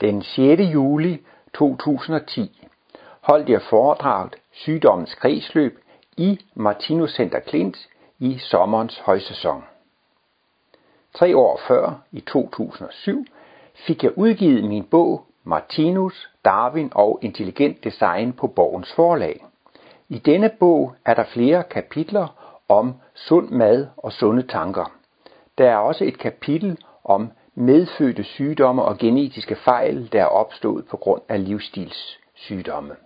Den 6. juli 2010 holdt jeg foredraget Sygdommens kredsløb i Martinus Center Klint i sommerens højsæson. Tre år før, i 2007, fik jeg udgivet min bog Martinus, Darwin og Intelligent Design på Borgens Forlag. I denne bog er der flere kapitler om sund mad og sunde tanker. Der er også et kapitel om medfødte sygdomme og genetiske fejl, der er opstået på grund af livsstilssygdomme.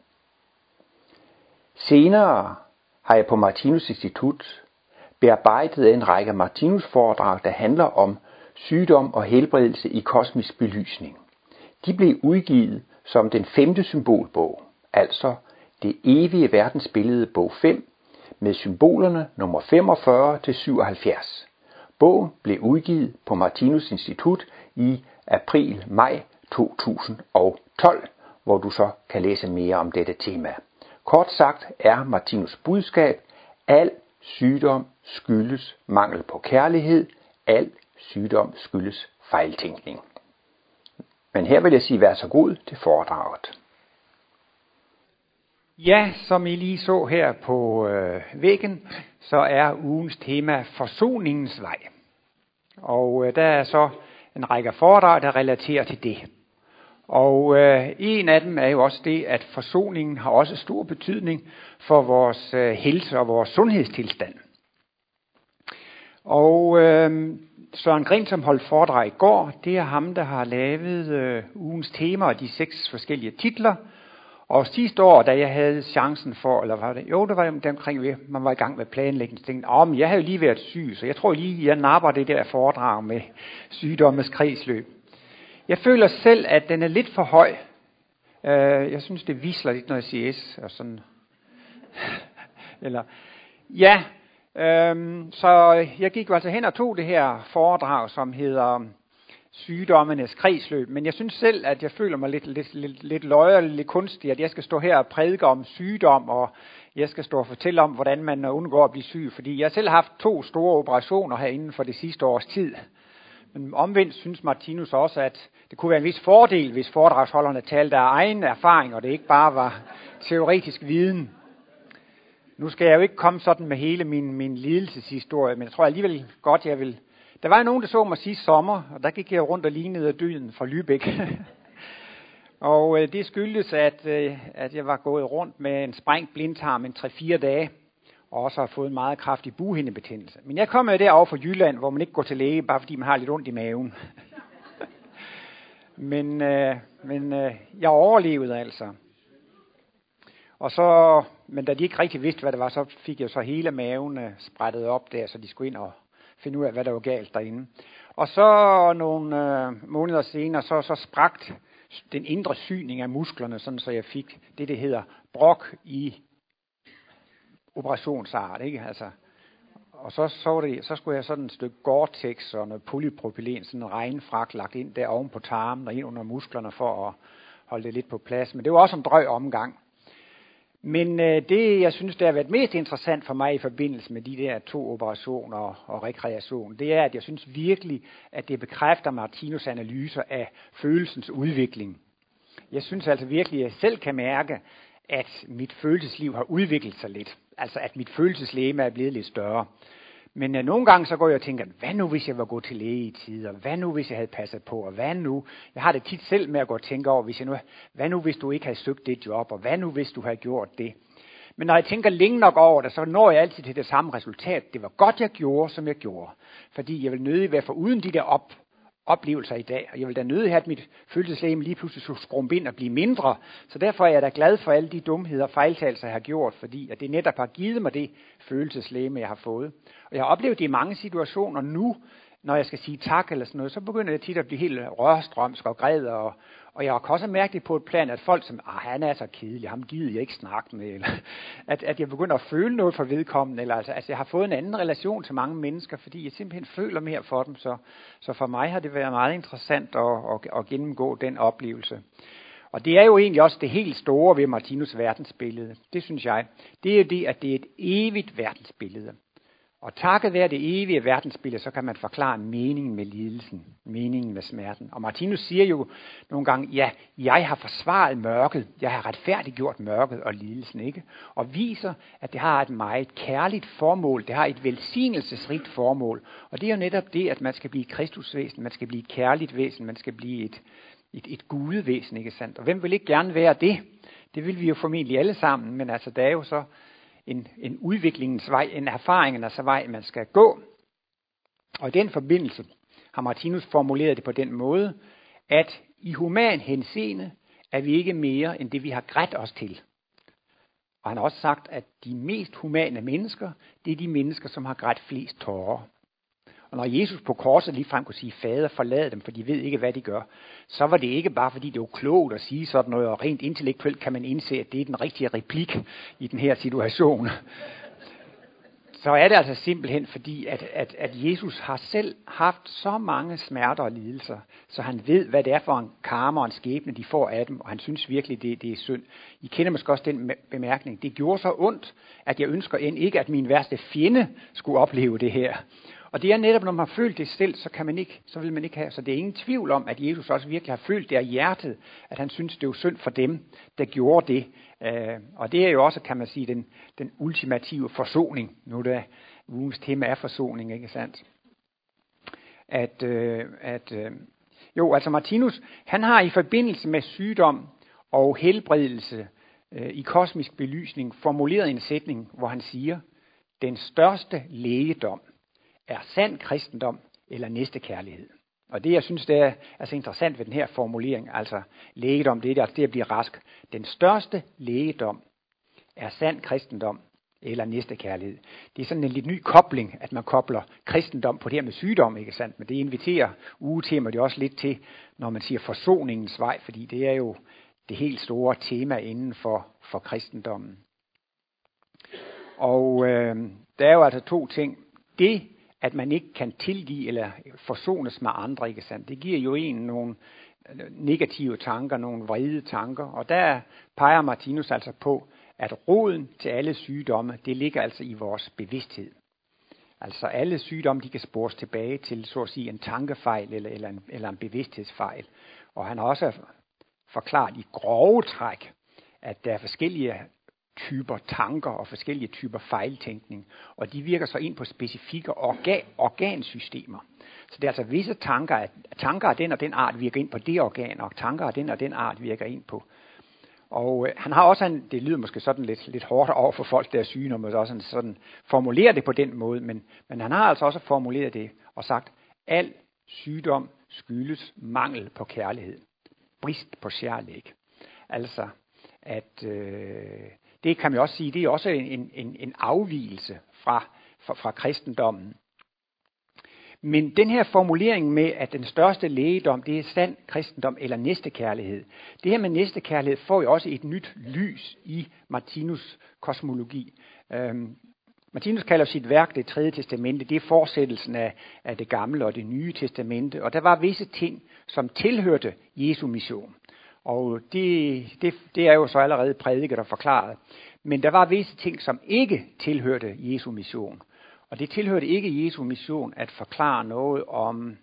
Senere har jeg på Martinus Institut bearbejdet en række Martinus foredrag, der handler om sygdom og helbredelse i kosmisk belysning. De blev udgivet som den femte symbolbog, altså det evige verdensbillede bog 5, med symbolerne nummer 45 til 77. Bogen blev udgivet på Martinus Institut i april-maj 2012, hvor du så kan læse mere om dette tema. Kort sagt er Martinus budskab, al sygdom skyldes mangel på kærlighed, al sygdom skyldes fejltænkning. Men her vil jeg sige, vær så god til foredraget. Ja, som I lige så her på øh, væggen, så er ugens tema forsoningens vej. Og øh, der er så en række foredrag, der relaterer til det. Og øh, en af dem er jo også det, at forsoningen har også stor betydning for vores øh, helse og vores sundhedstilstand. Og øh, Søren Grin, som holdt foredrag i går, det er ham, der har lavet øh, ugens tema og de seks forskellige titler. Og sidste år, da jeg havde chancen for, eller var det, jo, det var det omkring, man var i gang med planlægning, så tænkte men jeg havde jo lige været syg, så jeg tror lige, jeg napper det der foredrag med sygdommens kredsløb. Jeg føler selv, at den er lidt for høj. Øh, jeg synes, det visler lidt, når jeg siger S. Og sådan. Eller, ja, øhm, så jeg gik altså hen og tog det her foredrag, som hedder sygdommenes kredsløb. Men jeg synes selv, at jeg føler mig lidt, lidt, lidt, lidt løjer, lidt kunstig, at jeg skal stå her og prædike om sygdom, og jeg skal stå og fortælle om, hvordan man undgår at blive syg. Fordi jeg selv har haft to store operationer her inden for det sidste års tid. Men omvendt synes Martinus også, at det kunne være en vis fordel, hvis foredragsholderne talte af egen erfaring, og det ikke bare var teoretisk viden. Nu skal jeg jo ikke komme sådan med hele min, min lidelseshistorie, men jeg tror alligevel godt, jeg vil... Der var nogen, der så mig sidste sommer, og der gik jeg rundt og lignede dyden fra Lübeck. og øh, det skyldes, at, øh, at jeg var gået rundt med en sprængt blindtarm en 3-4 dage og også har fået en meget kraftig buhindebetændelse. Men jeg kommer jo derovre fra Jylland, hvor man ikke går til læge, bare fordi man har lidt ondt i maven. men øh, men øh, jeg overlevede altså. Og så, men da de ikke rigtig vidste, hvad det var, så fik jeg så hele maven øh, sprættet op der, så de skulle ind og finde ud af, hvad der var galt derinde. Og så nogle øh, måneder senere, så, så spragt den indre syning af musklerne, sådan så jeg fik det, det hedder brok i operationsart, ikke? Altså, og så, så, var det, så skulle jeg sådan et stykke Gore-Tex og noget polypropylen, sådan en regnfrak lagt ind der oven på tarmen og ind under musklerne for at holde det lidt på plads. Men det var også en drøg omgang. Men øh, det, jeg synes, der har været mest interessant for mig i forbindelse med de der to operationer og, og rekreation, det er, at jeg synes virkelig, at det bekræfter Martinus analyser af følelsens udvikling. Jeg synes altså virkelig, at jeg selv kan mærke, at mit følelsesliv har udviklet sig lidt. Altså at mit følelseslæme er blevet lidt større. Men uh, nogle gange så går jeg og tænker, hvad nu hvis jeg var gået til læge i tid, og hvad nu hvis jeg havde passet på, og hvad nu? Jeg har det tit selv med at gå og tænke over, hvis jeg nu, hvad nu hvis du ikke havde søgt det job, og hvad nu hvis du havde gjort det? Men når jeg tænker længe nok over det, så når jeg altid til det samme resultat. Det var godt, jeg gjorde, som jeg gjorde. Fordi jeg vil nødig være for uden de der op, oplevelser i dag. Og jeg vil da nødig have, at mit følelseslæge lige pludselig skulle skrumpe ind og blive mindre. Så derfor er jeg da glad for alle de dumheder og fejltagelser, jeg har gjort, fordi at det netop har givet mig det følelseslæge, jeg har fået. Og jeg har oplevet det i mange situationer nu, når jeg skal sige tak eller sådan noget, så begynder jeg tit at blive helt rørstrømsk og græd og, og jeg kan også mærke det på et plan, at folk som, ah, han er så kedelig, ham gider jeg ikke snakke med, eller at, at jeg begynder at føle noget for vedkommende, eller altså, altså jeg har fået en anden relation til mange mennesker, fordi jeg simpelthen føler mere for dem, så, så for mig har det været meget interessant at, at, at gennemgå den oplevelse. Og det er jo egentlig også det helt store ved Martinus verdensbillede, det synes jeg. Det er jo det, at det er et evigt verdensbillede. Og takket være det evige verdensbillede, så kan man forklare meningen med lidelsen, meningen med smerten. Og Martinus siger jo nogle gange, ja, jeg har forsvaret mørket, jeg har retfærdiggjort mørket og lidelsen, ikke? Og viser, at det har et meget kærligt formål, det har et velsignelsesrigt formål. Og det er jo netop det, at man skal blive kristusvæsen, man skal blive et kærligt væsen, man skal blive et, et, et gudevæsen, ikke sandt? Og hvem vil ikke gerne være det? Det vil vi jo formentlig alle sammen, men altså der er jo så en, en udviklingens vej, en erfaringernes vej, man skal gå. Og i den forbindelse har Martinus formuleret det på den måde, at i human henseende er vi ikke mere end det, vi har grædt os til. Og han har også sagt, at de mest humane mennesker, det er de mennesker, som har grædt flest tårer. Og når Jesus på korset ligefrem kunne sige, fader forlad dem, for de ved ikke, hvad de gør, så var det ikke bare, fordi det var klogt at sige sådan noget, og rent intellektuelt kan man indse, at det er den rigtige replik i den her situation. Så er det altså simpelthen fordi, at, at, at Jesus har selv haft så mange smerter og lidelser, så han ved, hvad det er for en karma og en skæbne, de får af dem, og han synes virkelig, det, det er synd. I kender måske også den bemærkning. Det gjorde så ondt, at jeg ønsker end ikke, at min værste fjende skulle opleve det her. Og det er netop, når man har følt det selv, så, kan man ikke, så vil man ikke have. Så det er ingen tvivl om, at Jesus også virkelig har følt det af hjertet, at han synes, det var synd for dem, der gjorde det. Øh, og det er jo også, kan man sige, den, den ultimative forsoning. Nu da ugens tema er forsoning, ikke sandt? At, øh, at øh, jo, altså Martinus, han har i forbindelse med sygdom og helbredelse øh, i kosmisk belysning formuleret en sætning, hvor han siger, den største lægedom – er sand kristendom eller næstekærlighed. Og det, jeg synes, det er altså interessant ved den her formulering, altså lægedom, det er altså det at blive rask. Den største lægedom er sand kristendom eller næstekærlighed. Det er sådan en lidt ny kobling, at man kobler kristendom på det her med sygdom, ikke sandt? Men det inviterer ugetemaet det også lidt til, når man siger forsoningens vej, fordi det er jo det helt store tema inden for, for kristendommen. Og øh, der er jo altså to ting. Det, at man ikke kan tilgive eller forsones med andre, ikke sandt? Det giver jo en nogle øh, negative tanker, nogle vrede tanker, og der peger Martinus altså på, at roden til alle sygdomme, det ligger altså i vores bevidsthed. Altså alle sygdomme, de kan spores tilbage til, så at sige, en tankefejl eller, eller, en, eller en bevidsthedsfejl. Og han har også forklaret i grove træk, at der er forskellige typer tanker og forskellige typer fejltænkning, og de virker så ind på specifikke organ, organsystemer. Så det er altså visse tanker, at tanker af den og den art virker ind på det organ, og tanker af den og den art virker ind på. Og øh, han har også, en, det lyder måske sådan lidt, lidt hårdt over for folk, der er syge, når man også sådan, sådan formulerer det på den måde, men, men han har altså også formuleret det og sagt, al sygdom skyldes mangel på kærlighed. Brist på kærlighed. Altså, at øh, det kan man også sige, det er også en, en, en afvielse fra, fra, fra kristendommen. Men den her formulering med, at den største lægedom, det er sand kristendom eller næstekærlighed. Det her med næstekærlighed får jo også et nyt lys i Martinus kosmologi. Øhm, Martinus kalder sit værk det tredje testamente. Det er fortsættelsen af, af det gamle og det nye testamente. Og der var visse ting, som tilhørte Jesu mission. Og det, det, det er jo så allerede prædiket og forklaret. Men der var visse ting, som ikke tilhørte Jesu mission. Og det tilhørte ikke Jesu mission at forklare noget om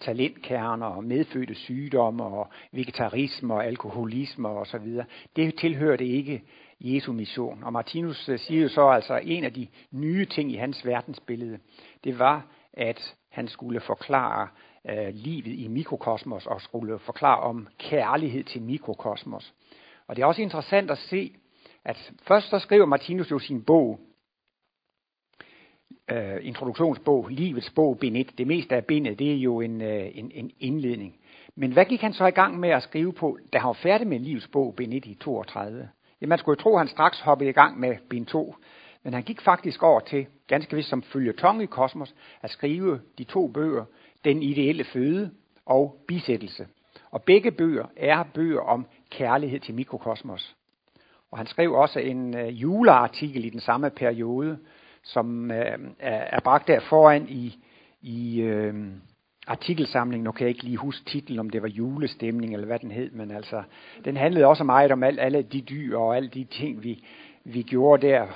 talentkerner og medfødte sygdomme og vegetarisme og alkoholisme og så videre. Det tilhørte ikke Jesu mission. Og Martinus øh, siger jo så altså, at en af de nye ting i hans verdensbillede, det var, at han skulle forklare øh, livet i mikrokosmos og skulle forklare om kærlighed til mikrokosmos. Og det er også interessant at se, at først så skriver Martinus jo sin bog, øh, introduktionsbog, Livets bog, bind 1. Det meste af bindet, det er jo en, øh, en, en indledning. Men hvad gik han så i gang med at skrive på, da han var færdig med Livets bog, bind 1 i 32? Jamen, man skulle jo tro, at han straks hoppede i gang med bind 2. Men han gik faktisk over til, ganske vist som følge tong i kosmos, at skrive de to bøger, den ideelle føde og Bisættelse. Og begge bøger er bøger om kærlighed til mikrokosmos. Og han skrev også en øh, juleartikel i den samme periode, som øh, er bragt der foran i, i øh, artikelsamlingen. Nu kan jeg ikke lige huske titlen, om det var julestemning eller hvad den hed, men altså, den handlede også meget om alt, alle de dyr og alle de ting, vi, vi gjorde der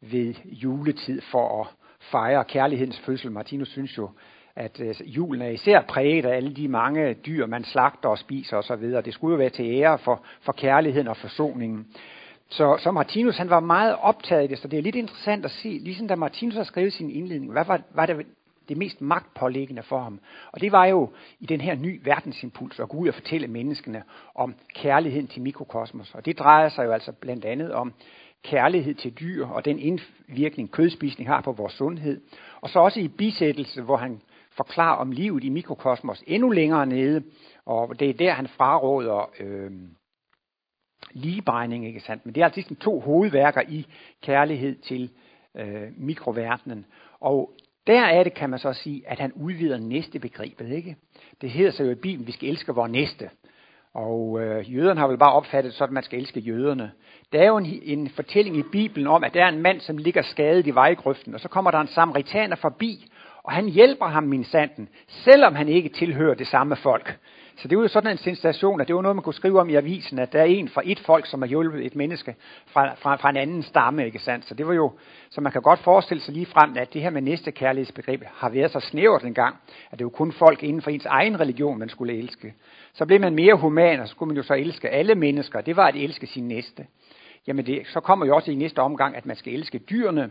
ved juletid for at fejre kærlighedens fødsel. Martinus synes jo, at øh, julen er især præget af alle de mange dyr, man slagter og spiser osv. Det skulle jo være til ære for, for kærligheden og forsoningen. Så, så Martinus han var meget optaget af det, så det er lidt interessant at se, ligesom da Martinus har skrevet sin indledning, hvad var, var det det mest magtpålæggende for ham? Og det var jo i den her ny verdensimpuls at gå ud og fortælle menneskene om kærligheden til mikrokosmos. Og det drejer sig jo altså blandt andet om kærlighed til dyr og den indvirkning kødspisning har på vores sundhed. Og så også i bisættelse, hvor han forklarer om livet i mikrokosmos endnu længere nede, og det er der, han fraråder øh, ligebregning, ikke sandt? Men det er altså ligesom to hovedværker i kærlighed til øh, mikroverdenen. Og der er det, kan man så sige, at han udvider næste begrebet, ikke? Det hedder sig jo i Bibelen, vi skal elske vores næste. Og øh, jøderne har vel bare opfattet sådan, at man skal elske jøderne. Der er jo en, en fortælling i Bibelen om, at der er en mand, som ligger skadet i vejgrøften, og så kommer der en samaritaner forbi, og han hjælper ham, min sanden, selvom han ikke tilhører det samme folk. Så det var jo sådan en sensation, at det var noget, man kunne skrive om i avisen, at der er en fra et folk, som har hjulpet et menneske fra, fra, fra en anden stamme, ikke sandt? Så det var jo, så man kan godt forestille sig lige frem, at det her med næste kærlighedsbegreb har været så snævert en gang, at det var kun folk inden for ens egen religion, man skulle elske. Så blev man mere human, og så skulle man jo så elske alle mennesker. Det var at elske sin næste. Jamen det, så kommer jo også i næste omgang, at man skal elske dyrene.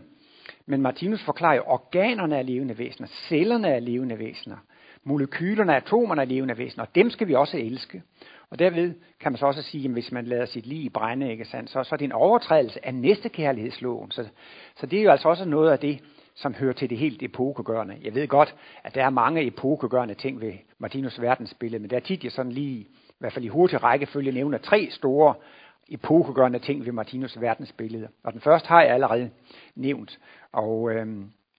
Men Martinus forklarer, at organerne er levende væsener, cellerne er levende væsener, molekylerne, atomerne er levende væsener, og dem skal vi også elske. Og derved kan man så også sige, at hvis man lader sit liv brænde, ikke sandt, så, så er det en overtrædelse af næstekærlighedsloven. Så, så det er jo altså også noget af det, som hører til det helt epokegørende. Jeg ved godt, at der er mange epokegørende ting ved Martinus verdensbillede, men der er tit, jeg sådan lige, i hvert fald i hurtig rækkefølge, nævner tre store epokegørende ting ved Martinus verdensbillede. Og den første har jeg allerede nævnt, og øh,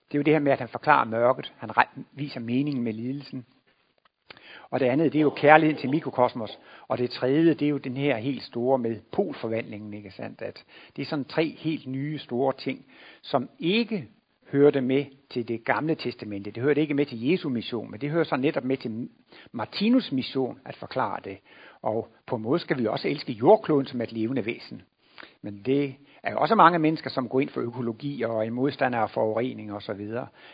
det er jo det her med, at han forklarer mørket. Han viser meningen med lidelsen. Og det andet, det er jo kærligheden til mikrokosmos. Og det tredje, det er jo den her helt store med polforvandlingen, ikke sandt? At det er sådan tre helt nye store ting, som ikke hørte med til det gamle testamente. Det hørte ikke med til Jesu mission, men det hører så netop med til Martinus mission at forklare det. Og på en måde skal vi også elske jordkloden som et levende væsen. Men det er jo også mange mennesker, som går ind for økologi og er modstandere af forurening osv.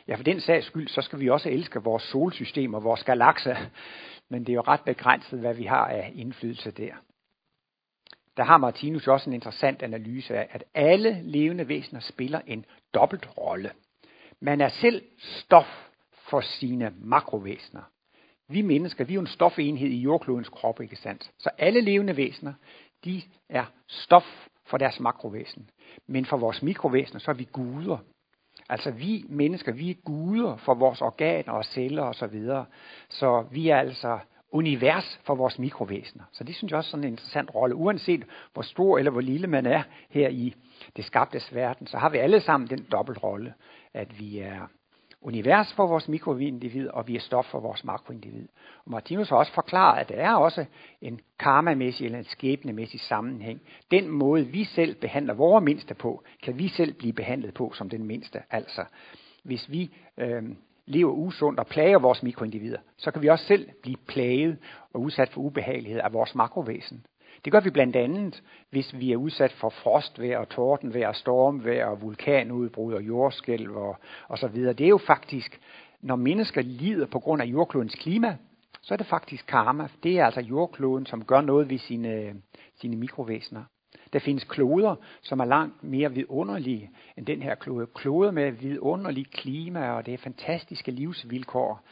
Ja, for den sags skyld, så skal vi også elske vores solsystem og vores galakse. Men det er jo ret begrænset, hvad vi har af indflydelse der. Der har Martinus også en interessant analyse af, at alle levende væsener spiller en dobbelt rolle. Man er selv stof for sine makrovæsener. Vi mennesker, vi er jo en stofenhed i jordklodens krop, ikke sandt? Så alle levende væsener, de er stof for deres makrovæsen. Men for vores mikrovæsener, så er vi guder. Altså vi mennesker, vi er guder for vores organer og celler osv. Så, videre. så vi er altså univers for vores mikrovæsener. Så det synes jeg også er sådan en interessant rolle. Uanset hvor stor eller hvor lille man er her i det skabtes verden, så har vi alle sammen den dobbeltrolle, at vi er univers for vores mikroindivid, og vi er stof for vores makroindivid. Og Martinus har også forklaret, at der er også en karmamæssig eller en skæbnemæssig sammenhæng. Den måde, vi selv behandler vores mindste på, kan vi selv blive behandlet på som den mindste. Altså, hvis vi øh, lever usundt og plager vores mikroindivider, så kan vi også selv blive plaget og udsat for ubehagelighed af vores makrovæsen. Det gør vi blandt andet, hvis vi er udsat for frostvejr og tordenvejr og stormvejr og vulkanudbrud og jordskælv og, og så videre. Det er jo faktisk, når mennesker lider på grund af jordklodens klima, så er det faktisk karma. Det er altså jordkloden, som gør noget ved sine, sine mikrovæsener. Der findes kloder, som er langt mere vidunderlige end den her klode. Kloder med vidunderligt klima, og det er fantastiske livsvilkår.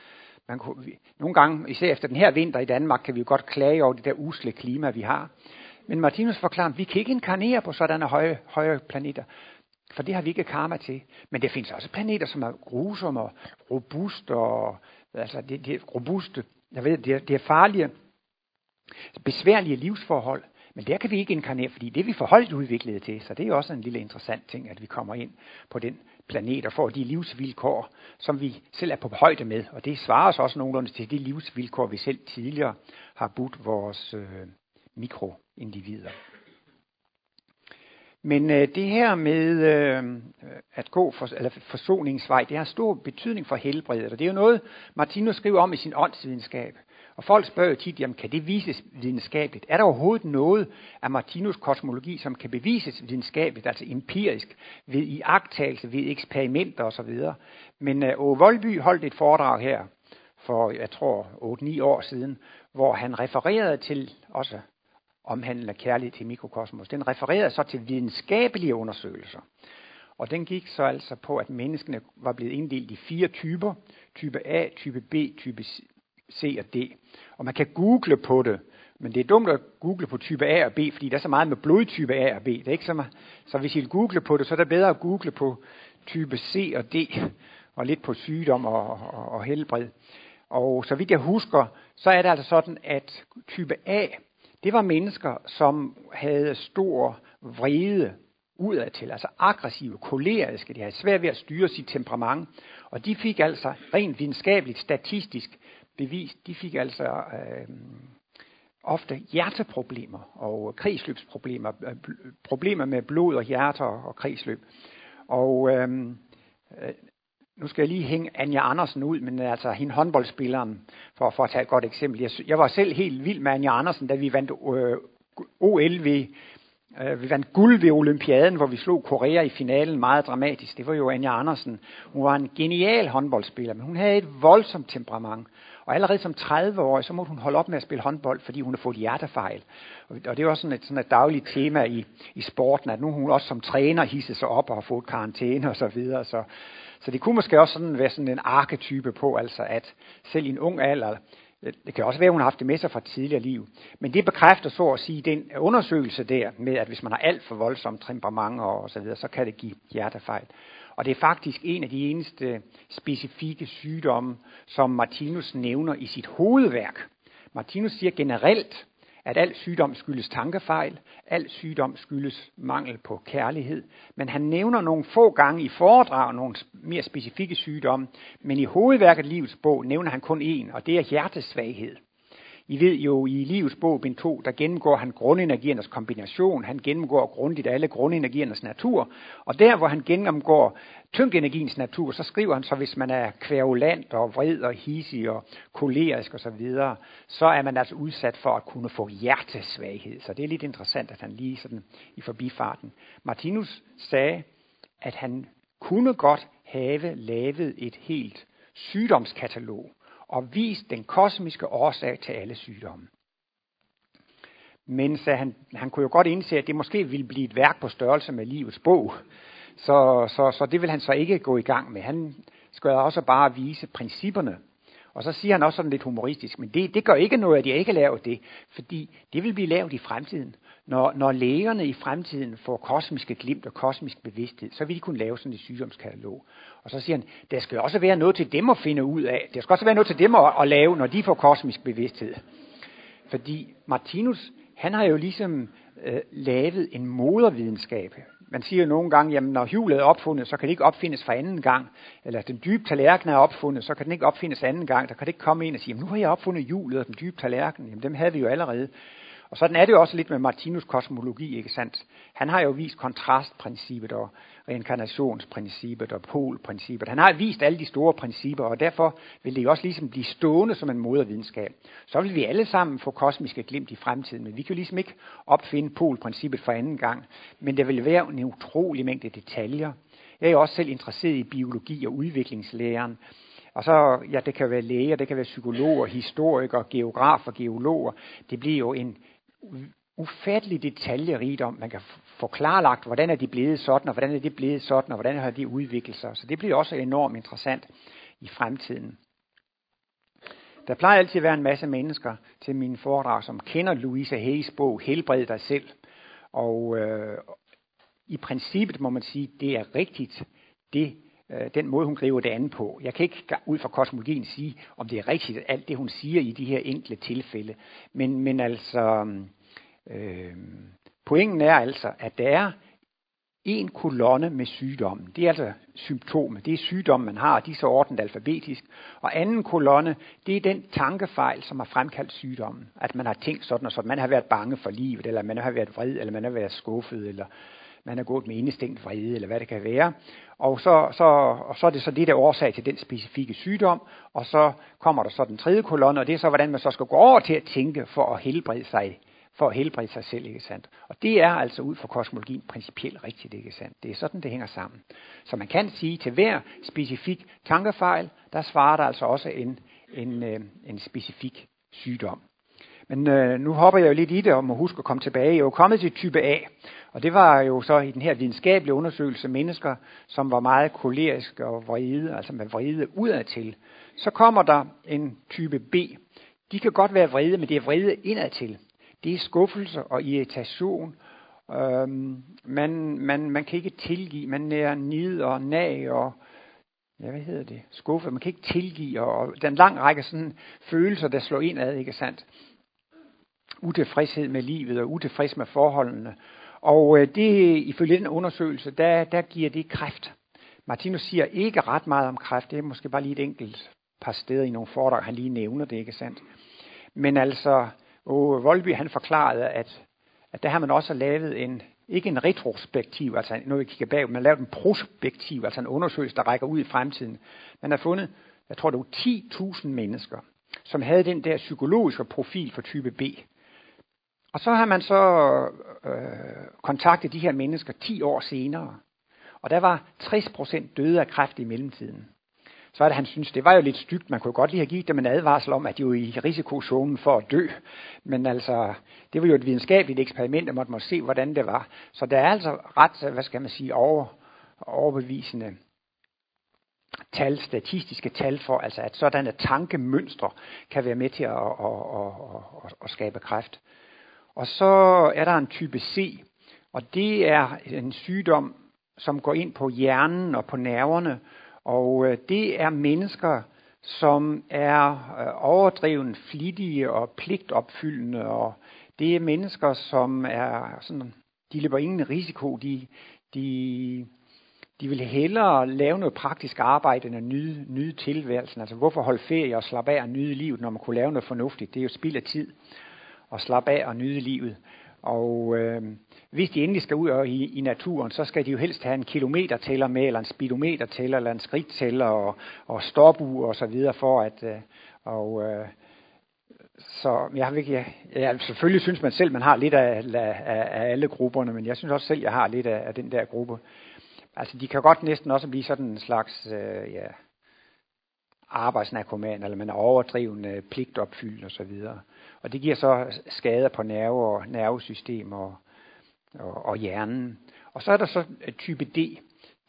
Man kunne, nogle gange, især efter den her vinter i Danmark, kan vi jo godt klage over det der usle klima, vi har. Men Martinus forklarer, at vi kan ikke inkarnere på sådanne høje, høje planeter, for det har vi ikke karma til. Men der findes også planeter, som er grusomme og robuste, og, altså det, det er robuste, jeg ved, det er, det er farlige, besværlige livsforhold. Men der kan vi ikke inkarnere, fordi det er vi forholdt udviklet til. Så det er også en lille interessant ting, at vi kommer ind på den planeter får de livsvilkår, som vi selv er på højde med. Og det svarer os også nogenlunde til de livsvilkår, vi selv tidligere har budt vores øh, mikroindivider. Men øh, det her med øh, at gå for, eller forsoningsvej, det har stor betydning for helbredet, og det er jo noget, Martinus skriver om i sin åndsvidenskab. Og folk spørger jo tit, jamen kan det vises videnskabeligt? Er der overhovedet noget af Martinus kosmologi, som kan bevises videnskabeligt, altså empirisk, ved iagtagelse, ved eksperimenter osv.? Men øh, uh, Voldby holdt et foredrag her for, jeg tror, 8-9 år siden, hvor han refererede til også omhandlende kærlighed til mikrokosmos. Den refererede så til videnskabelige undersøgelser. Og den gik så altså på, at menneskene var blevet inddelt i fire typer. Type A, type B, type C og D. Og man kan google på det, men det er dumt at google på type A og B, fordi der er så meget med blodtype A og B. Det er ikke så, meget. så hvis I vil google på det, så er det bedre at google på type C og D, og lidt på sygdom og, og, og helbred. Og så vidt jeg husker, så er det altså sådan, at type A, det var mennesker, som havde stor vrede udadtil, altså aggressive, koleriske, de havde svært ved at styre sit temperament, og de fik altså rent videnskabeligt, statistisk bevist, de fik altså øh, ofte hjerteproblemer og kredsløbsproblemer, øh, problemer med blod og hjerter og kredsløb. Og øh, øh, nu skal jeg lige hænge Anja Andersen ud, men altså hende håndboldspilleren, for, for at tage et godt eksempel. Jeg, jeg var selv helt vild med Anja Andersen, da vi vandt øh, OL ved, øh, vi vandt guld ved Olympiaden, hvor vi slog Korea i finalen meget dramatisk. Det var jo Anja Andersen. Hun var en genial håndboldspiller, men hun havde et voldsomt temperament. Og allerede som 30-årig, så måtte hun holde op med at spille håndbold, fordi hun har fået hjertefejl. Og det var sådan et, sådan et dagligt tema i, i sporten, at nu hun også som træner hisset sig op og har fået karantæne og så videre. Så, så det kunne måske også sådan være sådan en arketype på, altså at selv i en ung alder, øh, det kan også være, at hun har haft det med sig fra tidligere liv. Men det bekræfter så at sige den undersøgelse der med, at hvis man har alt for voldsomt temperament og så videre, så kan det give hjertefejl. Og det er faktisk en af de eneste specifikke sygdomme, som Martinus nævner i sit hovedværk. Martinus siger generelt, at al sygdom skyldes tankefejl, al sygdom skyldes mangel på kærlighed. Men han nævner nogle få gange i foredrag nogle mere specifikke sygdomme, men i hovedværket Livets bog nævner han kun én, og det er hjertesvaghed. I ved jo, i livets bog, bind 2, der gennemgår han grundenergiernes kombination. Han gennemgår grundigt alle grundenergiernes natur. Og der, hvor han gennemgår tyngdenergiens natur, så skriver han så, hvis man er kværulant og vred og hissig og kolerisk osv., så, så er man altså udsat for at kunne få hjertesvaghed. Så det er lidt interessant, at han lige sådan i forbifarten. Martinus sagde, at han kunne godt have lavet et helt sygdomskatalog, og vist den kosmiske årsag til alle sygdomme. Men så han, han kunne jo godt indse, at det måske ville blive et værk på størrelse med livets bog. Så, så, så det vil han så ikke gå i gang med. Han skal også bare vise principperne. Og så siger han også sådan lidt humoristisk, men det, det gør ikke noget, at jeg ikke laver det, fordi det vil blive lavet i fremtiden. Når, når lægerne i fremtiden får kosmiske glimt og kosmisk bevidsthed, så vil de kunne lave sådan et sygdomskatalog. Og så siger han, der skal også være noget til dem at finde ud af. Der skal også være noget til dem at, at lave, når de får kosmisk bevidsthed. Fordi Martinus, han har jo ligesom øh, lavet en modervidenskab. Man siger jo nogle gange, jamen når hjulet er opfundet, så kan det ikke opfindes for anden gang. Eller den dybe tallerken er opfundet, så kan den ikke opfindes anden gang. Der kan det ikke komme en og sige, jamen nu har jeg opfundet hjulet og den dybe tallerken. Jamen dem havde vi jo allerede. Og sådan er det jo også lidt med Martinus kosmologi, ikke sandt? Han har jo vist kontrastprincippet og reinkarnationsprincippet og polprincippet. Han har vist alle de store principper, og derfor vil det jo også ligesom blive stående som en modervidenskab. Så vil vi alle sammen få kosmiske glimt i fremtiden, men vi kan jo ligesom ikke opfinde polprincippet for anden gang. Men der vil være en utrolig mængde detaljer. Jeg er jo også selv interesseret i biologi og udviklingslæren. Og så, ja, det kan være læger, det kan være psykologer, historikere, geografer, geologer. Det bliver jo en ufattelig detaljerigdom. Man kan få klarlagt, hvordan er de blevet sådan, og hvordan er de blevet sådan, og hvordan har de udviklet sig. Så det bliver også enormt interessant i fremtiden. Der plejer altid at være en masse mennesker til mine foredrag, som kender Louise Hayes bog, Helbred dig selv. Og øh, i princippet må man sige, det er rigtigt, det, øh, den måde hun griber det an på. Jeg kan ikke ud fra kosmologien sige, om det er rigtigt, alt det hun siger i de her enkle tilfælde. Men, men altså, Øh, pointen er altså, at der er en kolonne med sygdommen. Det er altså symptomer. Det er sygdommen, man har, og de er så ordnet alfabetisk. Og anden kolonne, det er den tankefejl, som har fremkaldt sygdommen. At man har tænkt sådan og sådan. Man har været bange for livet, eller man har været vred, eller man har været skuffet, eller man er gået med indestængt vrede, eller hvad det kan være. Og så, så, og så er det så det, der er årsag til den specifikke sygdom, og så kommer der så den tredje kolonne, og det er så, hvordan man så skal gå over til at tænke for at helbrede sig for at helbrede sig selv, ikke sandt? Og det er altså ud fra kosmologien principielt rigtigt, ikke sandt? Det er sådan, det hænger sammen. Så man kan sige, til hver specifik tankefejl, der svarer der altså også en, en, øh, en specifik sygdom. Men øh, nu hopper jeg jo lidt i det, og må huske at komme tilbage. Jeg er jo kommet til type A, og det var jo så i den her videnskabelige undersøgelse mennesker, som var meget koleriske og vrede, altså med vrede udadtil. Så kommer der en type B. De kan godt være vrede, men det er vrede indadtil. Det er skuffelse og irritation. Øhm, man, man, man kan ikke tilgive, man er nid og nag og ja, hvad hedder det, skuffe, man kan ikke tilgive, og der er en lang række sådan følelser, der slår indad, ikke sandt? Utilfredshed med livet og utilfreds med forholdene. Og øh, det, ifølge den undersøgelse, der, der giver det kræft. Martinus siger ikke ret meget om kræft, det er måske bare lige et enkelt par steder i nogle foredrag, han lige nævner det, ikke sandt? Men altså, og Volby han forklarede, at, at der har man også lavet en, ikke en retrospektiv, altså når vi kigger bag, man har lavet en prospektiv, altså en undersøgelse, der rækker ud i fremtiden. Man har fundet, jeg tror det var 10.000 mennesker, som havde den der psykologiske profil for type B. Og så har man så øh, kontaktet de her mennesker 10 år senere. Og der var 60% døde af kræft i mellemtiden så er det, han synes, det var jo lidt stygt. Man kunne godt lige have givet dem en advarsel om, at de var i risikozonen for at dø. Men altså, det var jo et videnskabeligt eksperiment, og man måtte se, hvordan det var. Så der er altså ret, hvad skal man sige, over, overbevisende tal, statistiske tal for, altså at sådanne tankemønstre kan være med til at, at, at, at, at skabe kræft. Og så er der en type C, og det er en sygdom, som går ind på hjernen og på nerverne, og øh, det er mennesker, som er øh, overdreven flittige og pligtopfyldende, og det er mennesker, som er sådan, de løber ingen risiko, de, de, de vil hellere lave noget praktisk arbejde end at nyde, nyde tilværelsen. Altså hvorfor holde ferie og slappe af og nyde livet, når man kunne lave noget fornuftigt? Det er jo spild af tid og slappe af og nyde livet. Og øh, hvis de endelig skal ud og i, i naturen, så skal de jo helst have en kilometertæller med, eller en speedometertæller, eller en skridttæller, og, og stopur og så videre for at, øh, og, øh, så jeg har ikke, ja, selvfølgelig synes man selv, man har lidt af, af, af alle grupperne, men jeg synes også selv, jeg har lidt af, af den der gruppe. Altså, de kan godt næsten også blive sådan en slags, øh, ja, arbejdsnarkoman, eller man er overdrivende pligtopfyldt og så videre. Og det giver så skader på nerve og nervesystem og, og, og hjernen. Og så er der så øh, type D.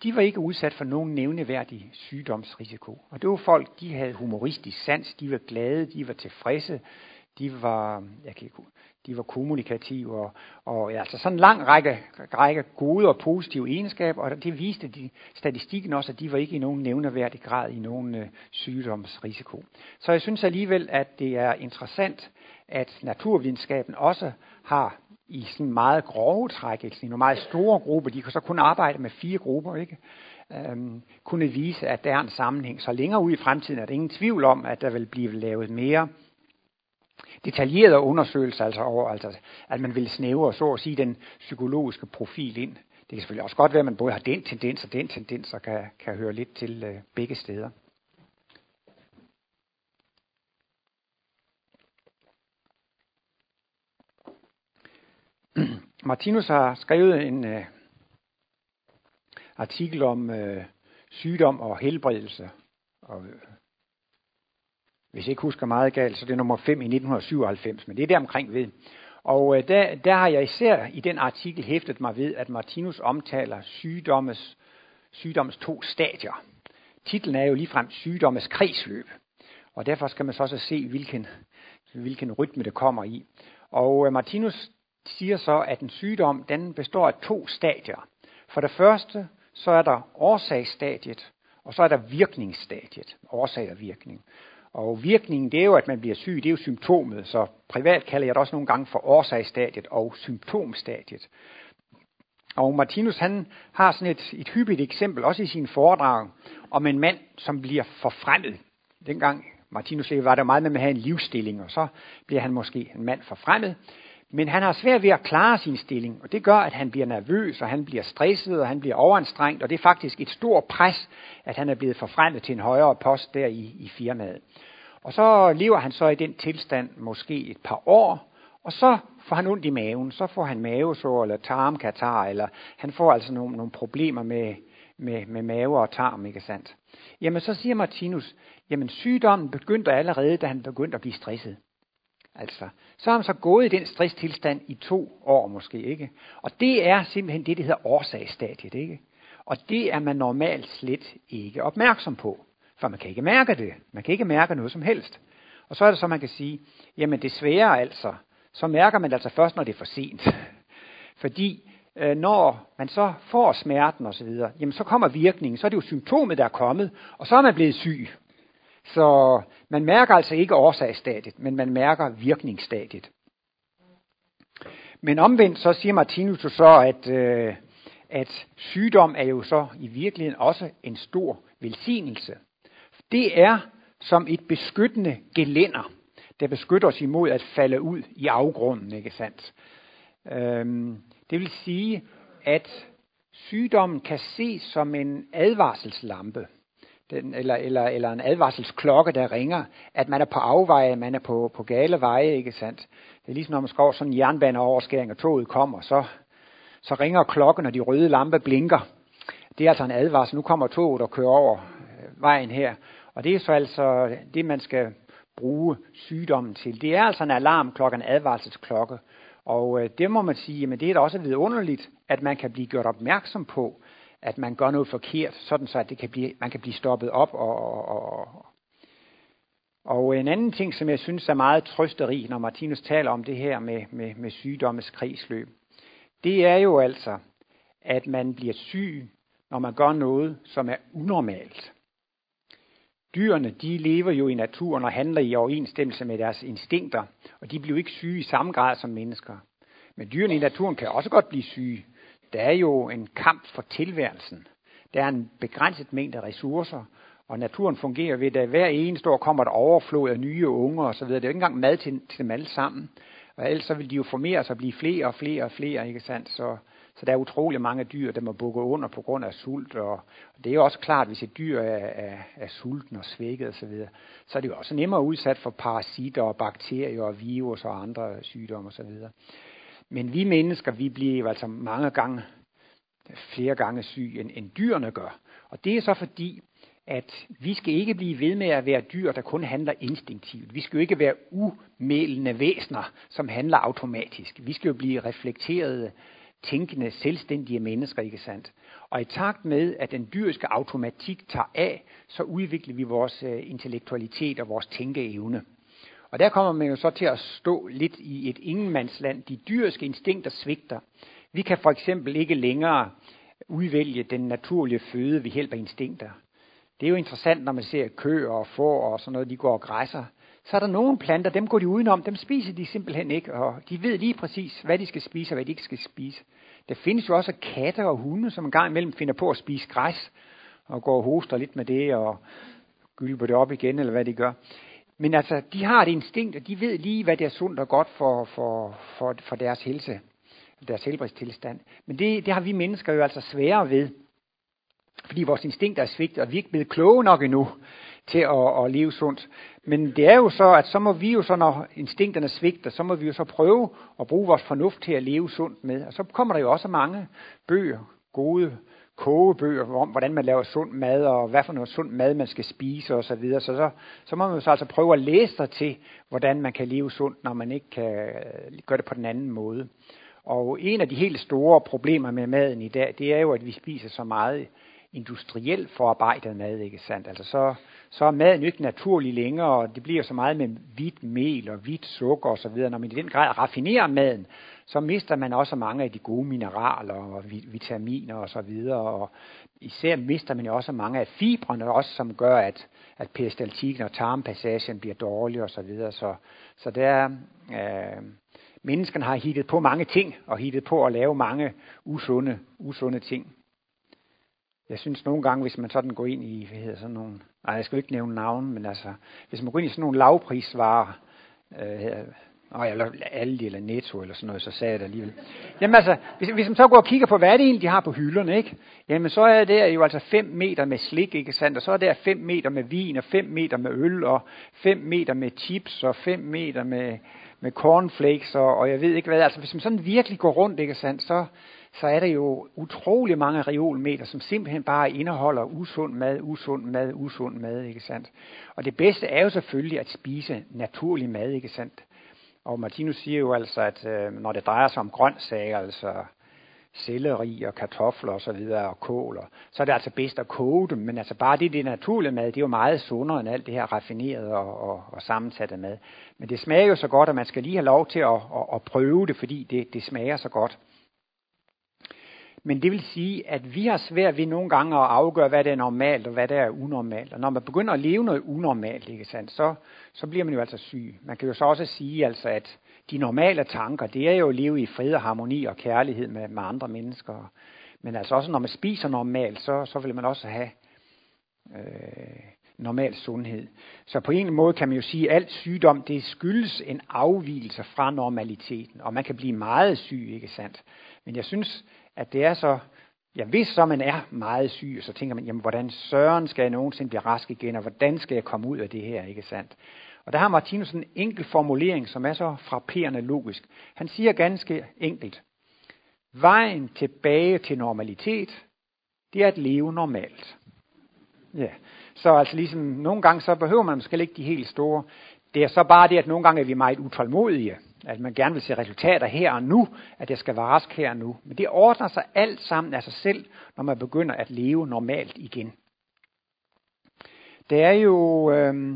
De var ikke udsat for nogen nævneværdig sygdomsrisiko. Og det var folk, de havde humoristisk sans, de var glade, de var tilfredse, de var, jeg kan ikke, de var kommunikative, og, og ja, altså sådan en lang række, række gode og positive egenskaber, og det viste de, statistikken også, at de var ikke i nogen nævneværdig grad i nogen øh, sygdomsrisiko. Så jeg synes alligevel, at det er interessant, at naturvidenskaben også har i sådan meget grove træk, i nogle meget store grupper, de kan så kun arbejde med fire grupper, ikke? Øhm, kunne vise, at der er en sammenhæng. Så længere ud i fremtiden er der ingen tvivl om, at der vil blive lavet mere detaljerede undersøgelser, altså over, altså, at man vil snævre, så at sige, den psykologiske profil ind. Det kan selvfølgelig også godt være, at man både har den tendens og den tendens, og kan, kan høre lidt til øh, begge steder. Martinus har skrevet en øh, artikel om øh, sygdom og helbredelse. Og, øh, hvis jeg ikke husker meget galt, så det er nummer 5 i 1997, men det er der omkring ved. Og øh, der, der har jeg især i den artikel hæftet mig ved, at Martinus omtaler sygdommes, sygdommes to stadier. Titlen er jo ligefrem sygdommes kredsløb, og derfor skal man så også se, hvilken, hvilken rytme det kommer i. Og øh, Martinus siger så, at en sygdom den består af to stadier. For det første, så er der årsagsstadiet, og så er der virkningsstadiet, årsag og virkning. Og virkningen, det er jo, at man bliver syg, det er jo symptomet, så privat kalder jeg det også nogle gange for årsagsstadiet og symptomstadiet. Og Martinus han har sådan et, et hyppigt eksempel, også i sin foredrag, om en mand, som bliver forfremmet. Dengang Martinus var der meget med at have en livsstilling, og så bliver han måske en mand forfremmet. Men han har svært ved at klare sin stilling, og det gør, at han bliver nervøs, og han bliver stresset, og han bliver overanstrengt, og det er faktisk et stort pres, at han er blevet forfremmet til en højere post der i, i firmaet. Og så lever han så i den tilstand måske et par år, og så får han ondt i maven, så får han mavesår eller tarmkatar, eller han får altså nogle, nogle problemer med, med, med mave og tarm, ikke sandt? Jamen så siger Martinus, jamen sygdommen begyndte allerede, da han begyndte at blive stresset. Altså, så har man så gået i den stresstilstand i to år måske, ikke? Og det er simpelthen det, der hedder årsagsstadiet, ikke? Og det er man normalt slet ikke opmærksom på, for man kan ikke mærke det. Man kan ikke mærke noget som helst. Og så er det så, man kan sige, jamen desværre altså, så mærker man det altså først, når det er for sent. Fordi øh, når man så får smerten osv., jamen så kommer virkningen, så er det jo symptomet, der er kommet, og så er man blevet syg. Så man mærker altså ikke årsagsstadiet, men man mærker virkningsstadiet. Men omvendt så siger Martinus så, at, øh, at sygdom er jo så i virkeligheden også en stor velsignelse. Det er som et beskyttende gelænder, der beskytter os imod at falde ud i afgrunden, ikke sandt? Øhm, det vil sige, at sygdommen kan ses som en advarselslampe den, eller, eller, eller en advarselsklokke, der ringer, at man er på afveje, man er på, på gale veje, ikke sandt? Det er ligesom når man skal sådan en jernbaneoverskæring, og toget kommer, så, så ringer klokken, og de røde lampe blinker. Det er altså en advarsel. Nu kommer toget og kører over øh, vejen her. Og det er så altså det, man skal bruge sygdommen til. Det er altså en alarmklokke, en advarselsklokke. Og øh, det må man sige, men det er da også vidunderligt, at man kan blive gjort opmærksom på, at man gør noget forkert, sådan så at det kan blive, man kan blive stoppet op. Og, og, og, og en anden ting, som jeg synes er meget trøsterig, når Martinus taler om det her med, med, med sygdommens kredsløb, det er jo altså, at man bliver syg, når man gør noget, som er unormalt. Dyrene, de lever jo i naturen og handler i overensstemmelse med deres instinkter, og de bliver ikke syge i samme grad som mennesker. Men dyrene i naturen kan også godt blive syge, der er jo en kamp for tilværelsen. Der er en begrænset mængde ressourcer, og naturen fungerer ved, at hver eneste år kommer der overflod af nye unger osv. Det er jo ikke engang mad til, til dem alle sammen. Og ellers så vil de jo formere sig og blive flere og flere og flere, ikke sandt? Så, så der er utrolig mange dyr, der må bukke under på grund af sult. Og, og det er jo også klart, hvis et dyr er, er, er sulten og svækket osv., så, videre, så er det jo også nemmere udsat for parasitter og bakterier og virus og andre sygdomme osv. Men vi mennesker, vi bliver altså mange gange, flere gange syge, end, end dyrene gør. Og det er så fordi, at vi skal ikke blive ved med at være dyr, der kun handler instinktivt. Vi skal jo ikke være umælende væsner, som handler automatisk. Vi skal jo blive reflekterede, tænkende, selvstændige mennesker, ikke sandt? Og i takt med, at den dyriske automatik tager af, så udvikler vi vores øh, intellektualitet og vores tænkeevne. Og der kommer man jo så til at stå lidt i et ingenmandsland. De dyriske instinkter svigter. Vi kan for eksempel ikke længere udvælge den naturlige føde ved hjælp af instinkter. Det er jo interessant, når man ser køer og får og sådan noget, de går og græsser. Så er der nogle planter, dem går de udenom, dem spiser de simpelthen ikke, og de ved lige præcis, hvad de skal spise og hvad de ikke skal spise. Der findes jo også katte og hunde, som en gang imellem finder på at spise græs, og går og hoster lidt med det, og gylper det op igen, eller hvad de gør. Men altså, de har et instinkt, og de ved lige, hvad der er sundt og godt for, for, for, for deres helse, deres helbredstilstand. Men det, det har vi mennesker jo altså sværere ved, fordi vores instinkt er svigtet, og vi er ikke blevet kloge nok endnu til at, at leve sundt. Men det er jo så, at så må vi jo så, når instinkterne svigter, så må vi jo så prøve at bruge vores fornuft til at leve sundt med. Og så kommer der jo også mange bøger, gode kogebøger om, hvordan man laver sund mad, og hvad for noget sund mad man skal spise osv. Så, videre. så, så, så må man så altså prøve at læse sig til, hvordan man kan leve sundt, når man ikke kan gøre det på den anden måde. Og en af de helt store problemer med maden i dag, det er jo, at vi spiser så meget industrielt forarbejdet mad, ikke sandt? Altså så, så er maden jo ikke naturlig længere, og det bliver så meget med hvidt mel og hvidt sukker osv. Når man i den grad raffinerer maden, så mister man også mange af de gode mineraler og vitaminer og så videre. Og især mister man jo også mange af fibrene, også som gør, at, at peristaltikken og tarmpassagen bliver dårlig og så videre. Så, så der, øh, menneskerne har hittet på mange ting, og hittet på at lave mange usunde, usunde ting. Jeg synes nogle gange, hvis man sådan går ind i, hvad hedder sådan nogle, nej, jeg skal ikke nævne navn, men altså, hvis man går ind i sådan nogle lavprisvarer, øh, Åh, eller Aldi eller Netto eller sådan noget, så sagde jeg det alligevel. Jamen altså, hvis, hvis man så går og kigger på, hvad er det egentlig, de har på hylderne, ikke? Jamen så er det jo altså 5 meter med slik, ikke sandt? Og så er der 5 meter med vin, og 5 meter med øl, og 5 meter med chips, og 5 meter med, med cornflakes, og, og jeg ved ikke hvad. Altså hvis man sådan virkelig går rundt, ikke sandt, så, så er der jo utrolig mange reolmeter, som simpelthen bare indeholder usund mad, usund mad, usund mad, ikke sandt? Og det bedste er jo selvfølgelig at spise naturlig mad, ikke sandt? Og Martinus siger jo altså, at øh, når det drejer sig om grøntsager, altså selleri og kartofler og så videre og kål, og, så er det altså bedst at koge dem, men altså bare det, det naturlige mad, det er jo meget sundere end alt det her raffinerede og, og, og sammensatte mad. Men det smager jo så godt, at man skal lige have lov til at, at, at prøve det, fordi det, det smager så godt. Men det vil sige, at vi har svært ved nogle gange at afgøre, hvad der er normalt og hvad der er unormalt. Og når man begynder at leve noget unormalt, ikke sandt, så, så bliver man jo altså syg. Man kan jo så også sige, altså, at de normale tanker, det er jo at leve i fred og harmoni og kærlighed med, med andre mennesker. Men altså også når man spiser normalt, så, så vil man også have øh, normal sundhed. Så på en måde kan man jo sige, at alt sygdom, det skyldes en afvielse fra normaliteten. Og man kan blive meget syg, ikke sandt? Men jeg synes, at det er så, ja hvis så man er meget syg, så tænker man, jamen hvordan søren skal jeg nogensinde blive rask igen, og hvordan skal jeg komme ud af det her, ikke sandt? Og der har Martinus en enkel formulering, som er så frapperende logisk. Han siger ganske enkelt, vejen tilbage til normalitet, det er at leve normalt. Ja. Så altså ligesom, nogle gange så behøver man måske ikke de helt store. Det er så bare det, at nogle gange er vi meget utålmodige at man gerne vil se resultater her og nu, at jeg skal være rask her og nu. Men det ordner sig alt sammen af sig selv, når man begynder at leve normalt igen. Der er jo øh,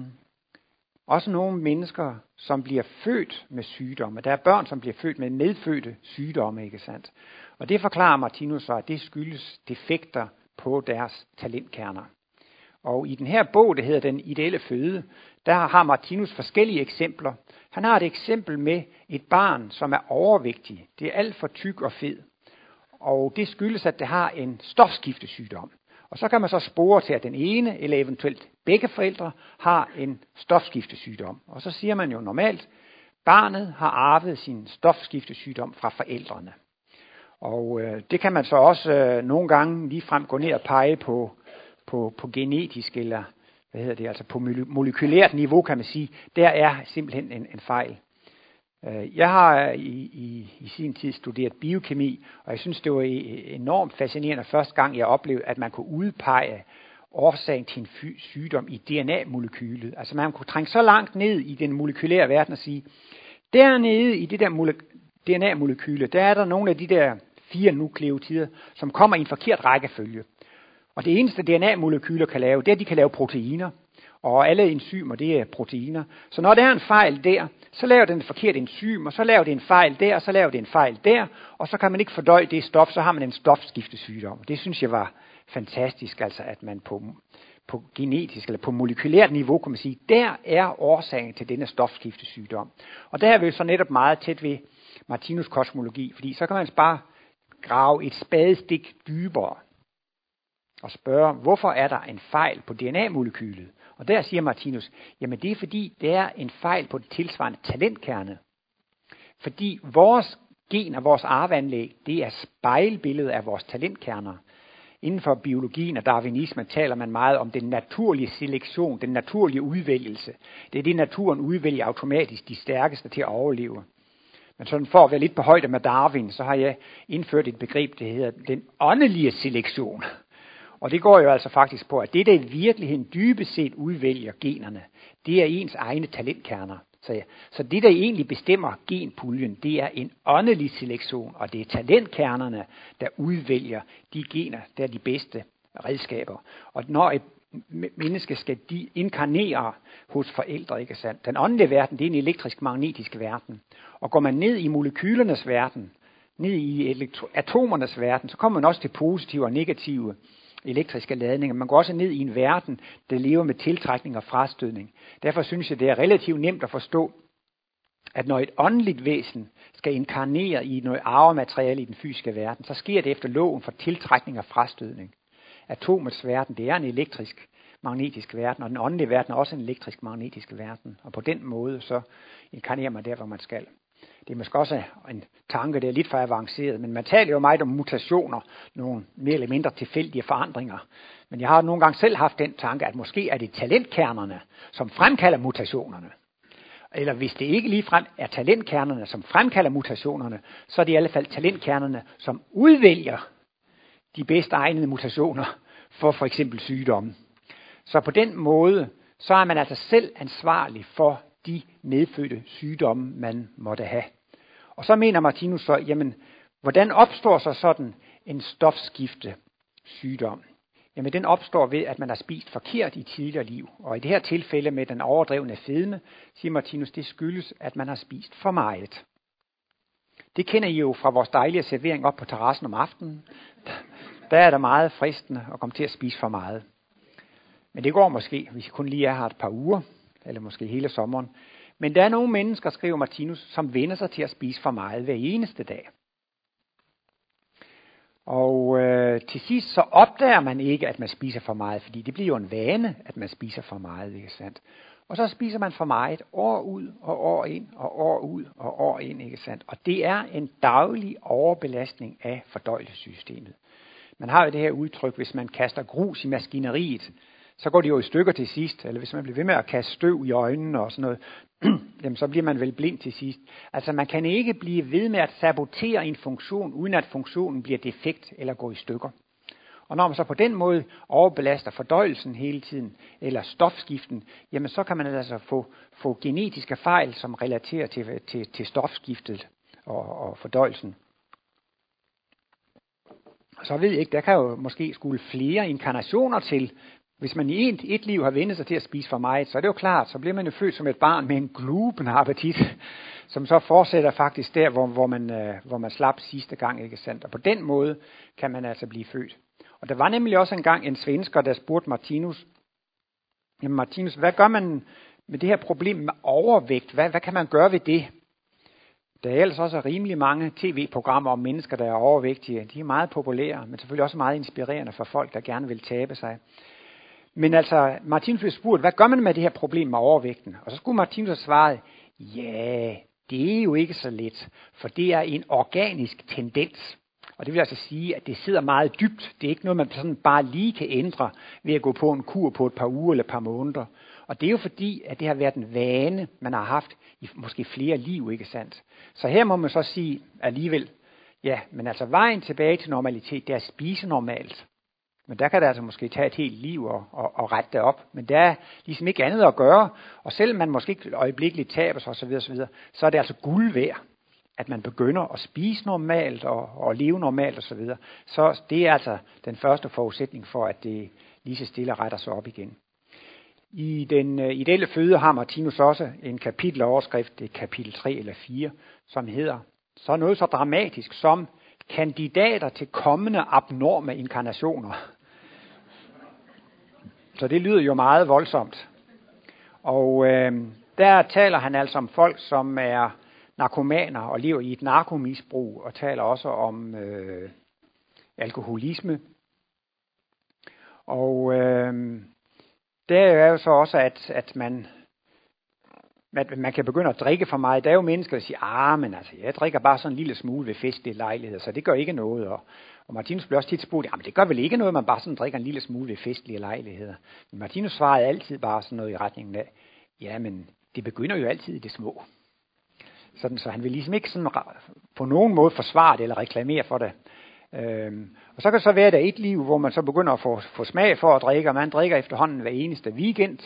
også nogle mennesker, som bliver født med sygdomme. Der er børn, som bliver født med medfødte sygdomme, ikke sandt? Og det forklarer Martinus så, at det skyldes defekter på deres talentkerner. Og i den her bog, der hedder Den ideelle føde, der har Martinus forskellige eksempler. Han har et eksempel med et barn, som er overvægtig. Det er alt for tyk og fed. Og det skyldes, at det har en stofskiftesygdom. Og så kan man så spore til, at den ene, eller eventuelt begge forældre, har en stofskiftesygdom. Og så siger man jo normalt, barnet har arvet sin stofskiftesygdom fra forældrene. Og øh, det kan man så også øh, nogle gange lige frem gå ned og pege på, på, på genetisk eller hvad hedder det, altså på molekylært niveau, kan man sige, der er simpelthen en, en fejl. Øh, jeg har øh, i, i, i sin tid studeret biokemi, og jeg synes, det var e, enormt fascinerende første gang, jeg oplevede, at man kunne udpege årsagen til en sygdom i DNA-molekylet. Altså man kunne trænge så langt ned i den molekylære verden og sige, dernede i det der DNA-molekyle, der er der nogle af de der fire nukleotider, som kommer i en forkert rækkefølge. Og det eneste DNA-molekyler kan lave, det er, at de kan lave proteiner. Og alle enzymer, det er proteiner. Så når der er en fejl der, så laver den et forkert enzym, og så laver det en fejl der, og så laver det en fejl der, og så kan man ikke fordøje det stof, så har man en stofskiftesygdom. Det synes jeg var fantastisk, altså at man på, på genetisk eller på molekylært niveau, kan man sige, der er årsagen til denne stofskiftesygdom. Og der er vi så netop meget tæt ved Martinus kosmologi, fordi så kan man bare grave et spadestik dybere og spørge, hvorfor er der en fejl på DNA-molekylet? Og der siger Martinus, jamen det er fordi, der er en fejl på det tilsvarende talentkerne. Fordi vores gener, vores arveanlæg, det er spejlbilledet af vores talentkerner. Inden for biologien og darwinismen taler man meget om den naturlige selektion, den naturlige udvælgelse. Det er det, naturen udvælger automatisk de stærkeste til at overleve. Men sådan for at være lidt på højde med Darwin, så har jeg indført et begreb, der hedder den åndelige selektion. Og det går jo altså faktisk på, at det, der i virkeligheden dybest set udvælger generne, det er ens egne talentkerner. Så, så det, der egentlig bestemmer genpuljen, det er en åndelig selektion, og det er talentkernerne, der udvælger de gener, der er de bedste redskaber. Og når et menneske skal de inkarnere hos forældre, ikke sandt? Den åndelige verden, det er en elektrisk-magnetisk verden. Og går man ned i molekylernes verden, ned i atomernes verden, så kommer man også til positive og negative elektriske ladninger. Man går også ned i en verden, der lever med tiltrækning og frastødning. Derfor synes jeg, det er relativt nemt at forstå, at når et åndeligt væsen skal inkarnere i noget arvemateriale i den fysiske verden, så sker det efter loven for tiltrækning og frastødning. Atomets verden, det er en elektrisk magnetisk verden, og den åndelige verden er også en elektrisk magnetisk verden. Og på den måde, så inkarnerer man der, hvor man skal. Det er måske også en tanke, der er lidt for avanceret, men man taler jo meget om mutationer, nogle mere eller mindre tilfældige forandringer. Men jeg har nogle gange selv haft den tanke, at måske er det talentkernerne, som fremkalder mutationerne. Eller hvis det ikke ligefrem er talentkernerne, som fremkalder mutationerne, så er det i alle fald talentkernerne, som udvælger de bedst egnede mutationer for for eksempel sygdomme. Så på den måde, så er man altså selv ansvarlig for de medfødte sygdomme, man måtte have. Og så mener Martinus så, jamen, hvordan opstår så sådan en stofskifte sygdom? Jamen den opstår ved, at man har spist forkert i tidligere liv. Og i det her tilfælde med den overdrevne fedme, siger Martinus, det skyldes, at man har spist for meget. Det kender I jo fra vores dejlige servering op på terrassen om aftenen. Der er der meget fristende at komme til at spise for meget. Men det går måske, hvis I kun lige er her et par uger, eller måske hele sommeren. Men der er nogle mennesker, skriver Martinus, som vender sig til at spise for meget hver eneste dag. Og øh, til sidst så opdager man ikke, at man spiser for meget, fordi det bliver jo en vane, at man spiser for meget, ikke sandt? Og så spiser man for meget år ud og år ind og år ud og år ind, ikke sandt? Og det er en daglig overbelastning af fordøjelsessystemet. Man har jo det her udtryk, hvis man kaster grus i maskineriet, så går de jo i stykker til sidst. Eller hvis man bliver ved med at kaste støv i øjnene og sådan noget, jamen så bliver man vel blind til sidst. Altså man kan ikke blive ved med at sabotere en funktion, uden at funktionen bliver defekt eller går i stykker. Og når man så på den måde overbelaster fordøjelsen hele tiden, eller stofskiften, jamen så kan man altså få, få genetiske fejl, som relaterer til, til, til stofskiftet og, og fordøjelsen. Så ved jeg ikke, der kan jo måske skulle flere inkarnationer til, hvis man i et, et liv har vendt sig til at spise for meget, så er det jo klart, så bliver man jo født som et barn med en gluben appetit, som så fortsætter faktisk der, hvor, hvor, man, øh, hvor man slap sidste gang, ikke sandt? Og på den måde kan man altså blive født. Og der var nemlig også engang en svensker, der spurgte Martinus, jamen Martinus, hvad gør man med det her problem med overvægt? Hvad, hvad kan man gøre ved det? Der er ellers også rimelig mange tv-programmer om mennesker, der er overvægtige. De er meget populære, men selvfølgelig også meget inspirerende for folk, der gerne vil tabe sig. Men altså, Martinus blev spurgt, hvad gør man med det her problem med overvægten? Og så skulle Martinus have svaret, ja, det er jo ikke så let, for det er en organisk tendens. Og det vil altså sige, at det sidder meget dybt. Det er ikke noget, man sådan bare lige kan ændre ved at gå på en kur på et par uger eller et par måneder. Og det er jo fordi, at det har været en vane, man har haft i måske flere liv, ikke sandt? Så her må man så sige alligevel, ja, men altså vejen tilbage til normalitet, det er at spise normalt. Men der kan det altså måske tage et helt liv at, at, at rette det op. Men der er ligesom ikke andet at gøre. Og selvom man måske ikke øjeblikkeligt taber sig osv., osv., så er det altså guld værd, at man begynder at spise normalt og, og leve normalt osv. Så, videre. så det er altså den første forudsætning for, at det lige så stille retter sig op igen. I den øh, ideelle føde har Martinus også en kapiteloverskrift, det er kapitel 3 eller 4, som hedder så noget så dramatisk som kandidater til kommende abnorme inkarnationer. Så det lyder jo meget voldsomt. Og øh, der taler han altså om folk, som er narkomaner og lever i et narkomisbrug, og taler også om øh, alkoholisme. Og øh, der er jo så også, at, at man at man kan begynde at drikke for meget. Der er jo mennesker, der siger, ah, men altså, jeg drikker bare sådan en lille smule ved festlige lejligheder, så det gør ikke noget. Og, og Martinus blev også tit spurgt, men det gør vel ikke noget, man bare sådan drikker en lille smule ved festlige lejligheder. Men Martinus svarede altid bare sådan noget i retningen af, ja, men det begynder jo altid i det små. Sådan, så han vil ligesom ikke sådan på nogen måde forsvare det eller reklamere for det. Øhm, og så kan det så være, at der er et liv, hvor man så begynder at få, få smag for at drikke, og man drikker efterhånden hver eneste weekend.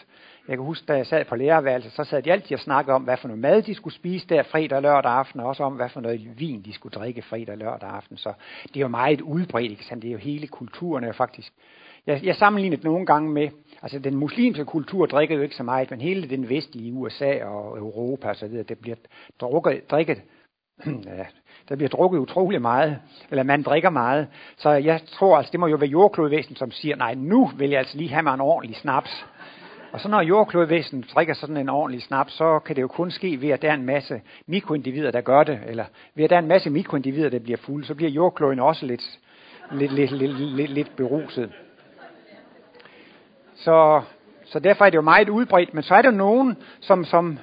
Jeg kan huske, da jeg sad på lærerværelset, så sad de altid og snakkede om, hvad for noget mad de skulle spise der fredag og lørdag aften, og også om, hvad for noget vin de skulle drikke fredag og lørdag aften. Så det er jo meget udbredt, ikke sandt? Det er jo hele kulturen jo faktisk. Jeg, jeg sammenlignet nogle gange med, altså den muslimske kultur drikker jo ikke så meget, men hele den vestlige USA og Europa og så videre, det bliver drukket, drikket, ja, der bliver drukket utrolig meget, eller man drikker meget. Så jeg tror altså, det må jo være jordklodvæsen, som siger, nej, nu vil jeg altså lige have mig en ordentlig snaps. Og så når jordklodvæsenet drikker sådan en ordentlig snaps, så kan det jo kun ske ved, at der er en masse mikroindivider, der gør det, eller ved, at der er en masse mikroindivider, der bliver fulde, så bliver jordkloden også lidt, lidt, lidt, lidt, lidt, lidt beruset. Så, så derfor er det jo meget udbredt, men så er der nogen, som, som,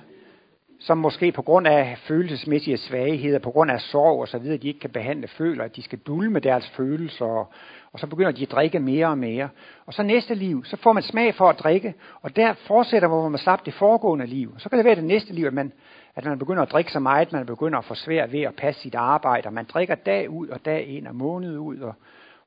som måske på grund af følelsesmæssige svagheder, på grund af sorg og så videre, de ikke kan behandle, føler, at de skal dulme deres følelser, og, og så begynder de at drikke mere og mere. Og så næste liv, så får man smag for at drikke, og der fortsætter, hvor man slap det foregående liv. Så kan det være det næste liv, at man, at man begynder at drikke så meget, man begynder at få svært ved at passe sit arbejde, og man drikker dag ud og dag ind og måned ud, og,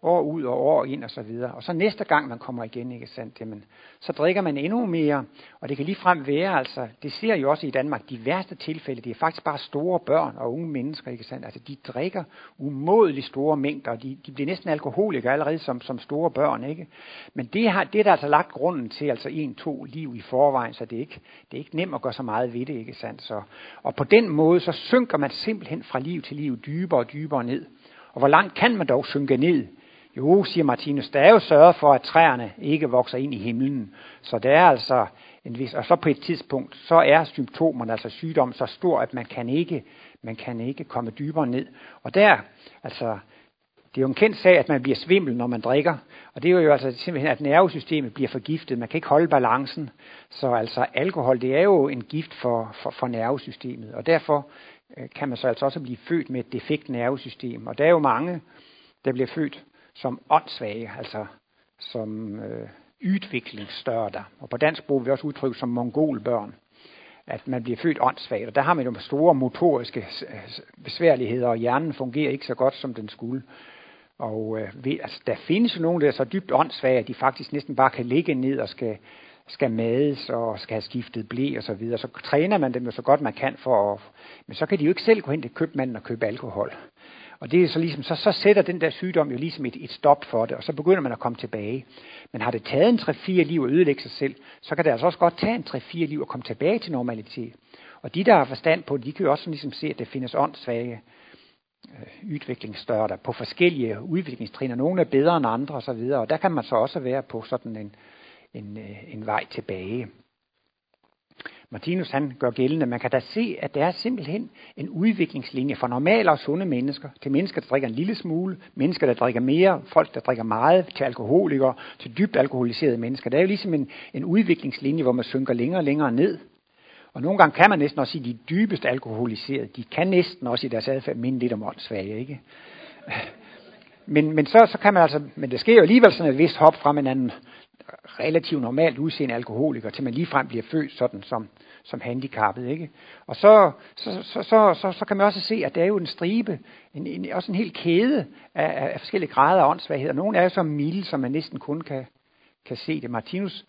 år ud og år ind og så videre. Og så næste gang man kommer igen, ikke sandt, jamen, så drikker man endnu mere, og det kan lige frem være, altså, det ser jo også i Danmark, de værste tilfælde, det er faktisk bare store børn og unge mennesker, ikke sandt, altså de drikker umådeligt store mængder, og de, de bliver næsten alkoholikere allerede som, som store børn, ikke? Men det, har, det er der altså lagt grunden til, altså en, to liv i forvejen, så det er ikke, det er ikke nemt at gøre så meget ved det, ikke sandt, så, og på den måde, så synker man simpelthen fra liv til liv dybere og dybere ned. Og hvor langt kan man dog synke ned? Jo, siger Martinus, der er jo sørget for, at træerne ikke vokser ind i himlen. Så det er altså en vis, og så på et tidspunkt, så er symptomerne, altså sygdom, så stor, at man kan ikke, man kan ikke komme dybere ned. Og der, altså, det er jo en kendt sag, at man bliver svimmel, når man drikker. Og det er jo altså simpelthen, at nervesystemet bliver forgiftet. Man kan ikke holde balancen. Så altså alkohol, det er jo en gift for, for, for nervesystemet. Og derfor øh, kan man så altså også blive født med et defekt nervesystem. Og der er jo mange, der bliver født som åndssvage, altså som øh, udviklingsstørter. Og på dansk bruger vi også udtryk som mongolbørn, at man bliver født åndssvagt. Og der har man jo store motoriske besværligheder, og hjernen fungerer ikke så godt, som den skulle. Og øh, ved, altså, der findes jo nogen, der er så dybt åndssvage, at de faktisk næsten bare kan ligge ned og skal, skal mades og skal have skiftet blæ og så videre. Så træner man dem jo så godt man kan for at, men så kan de jo ikke selv gå hen til købmanden og købe alkohol. Og det er så ligesom, så, så sætter den der sygdom jo ligesom et, et stop for det, og så begynder man at komme tilbage. Men har det taget en 3-4 liv at ødelægge sig selv, så kan det altså også godt tage en 3-4 liv at komme tilbage til normalitet. Og de, der har forstand på det, de kan jo også ligesom se, at der findes åndssvage øh, udviklingsstørter på forskellige udviklingstrin, nogle er bedre end andre osv., og der kan man så også være på sådan en, en, øh, en vej tilbage. Martinus han gør gældende, man kan da se, at der er simpelthen en udviklingslinje fra normale og sunde mennesker til mennesker, der drikker en lille smule, mennesker, der drikker mere, folk, der drikker meget, til alkoholikere, til dybt alkoholiserede mennesker. Der er jo ligesom en, en udviklingslinje, hvor man synker længere og længere ned. Og nogle gange kan man næsten også sige, at de dybest alkoholiserede, de kan næsten også i deres adfærd minde lidt om åndssvage, ikke? Men, men så, så kan man altså, men det sker jo alligevel sådan et vist hop fra en anden relativt normalt udseende alkoholiker, til man ligefrem bliver født sådan som, som handicappet. Ikke? Og så, så, så, så, så, så kan man også se, at der er jo en stribe, en, en, også en hel kæde af, af forskellige grader af åndssvaghed. Nogle er jo så milde, som man næsten kun kan, kan se det. Martinus,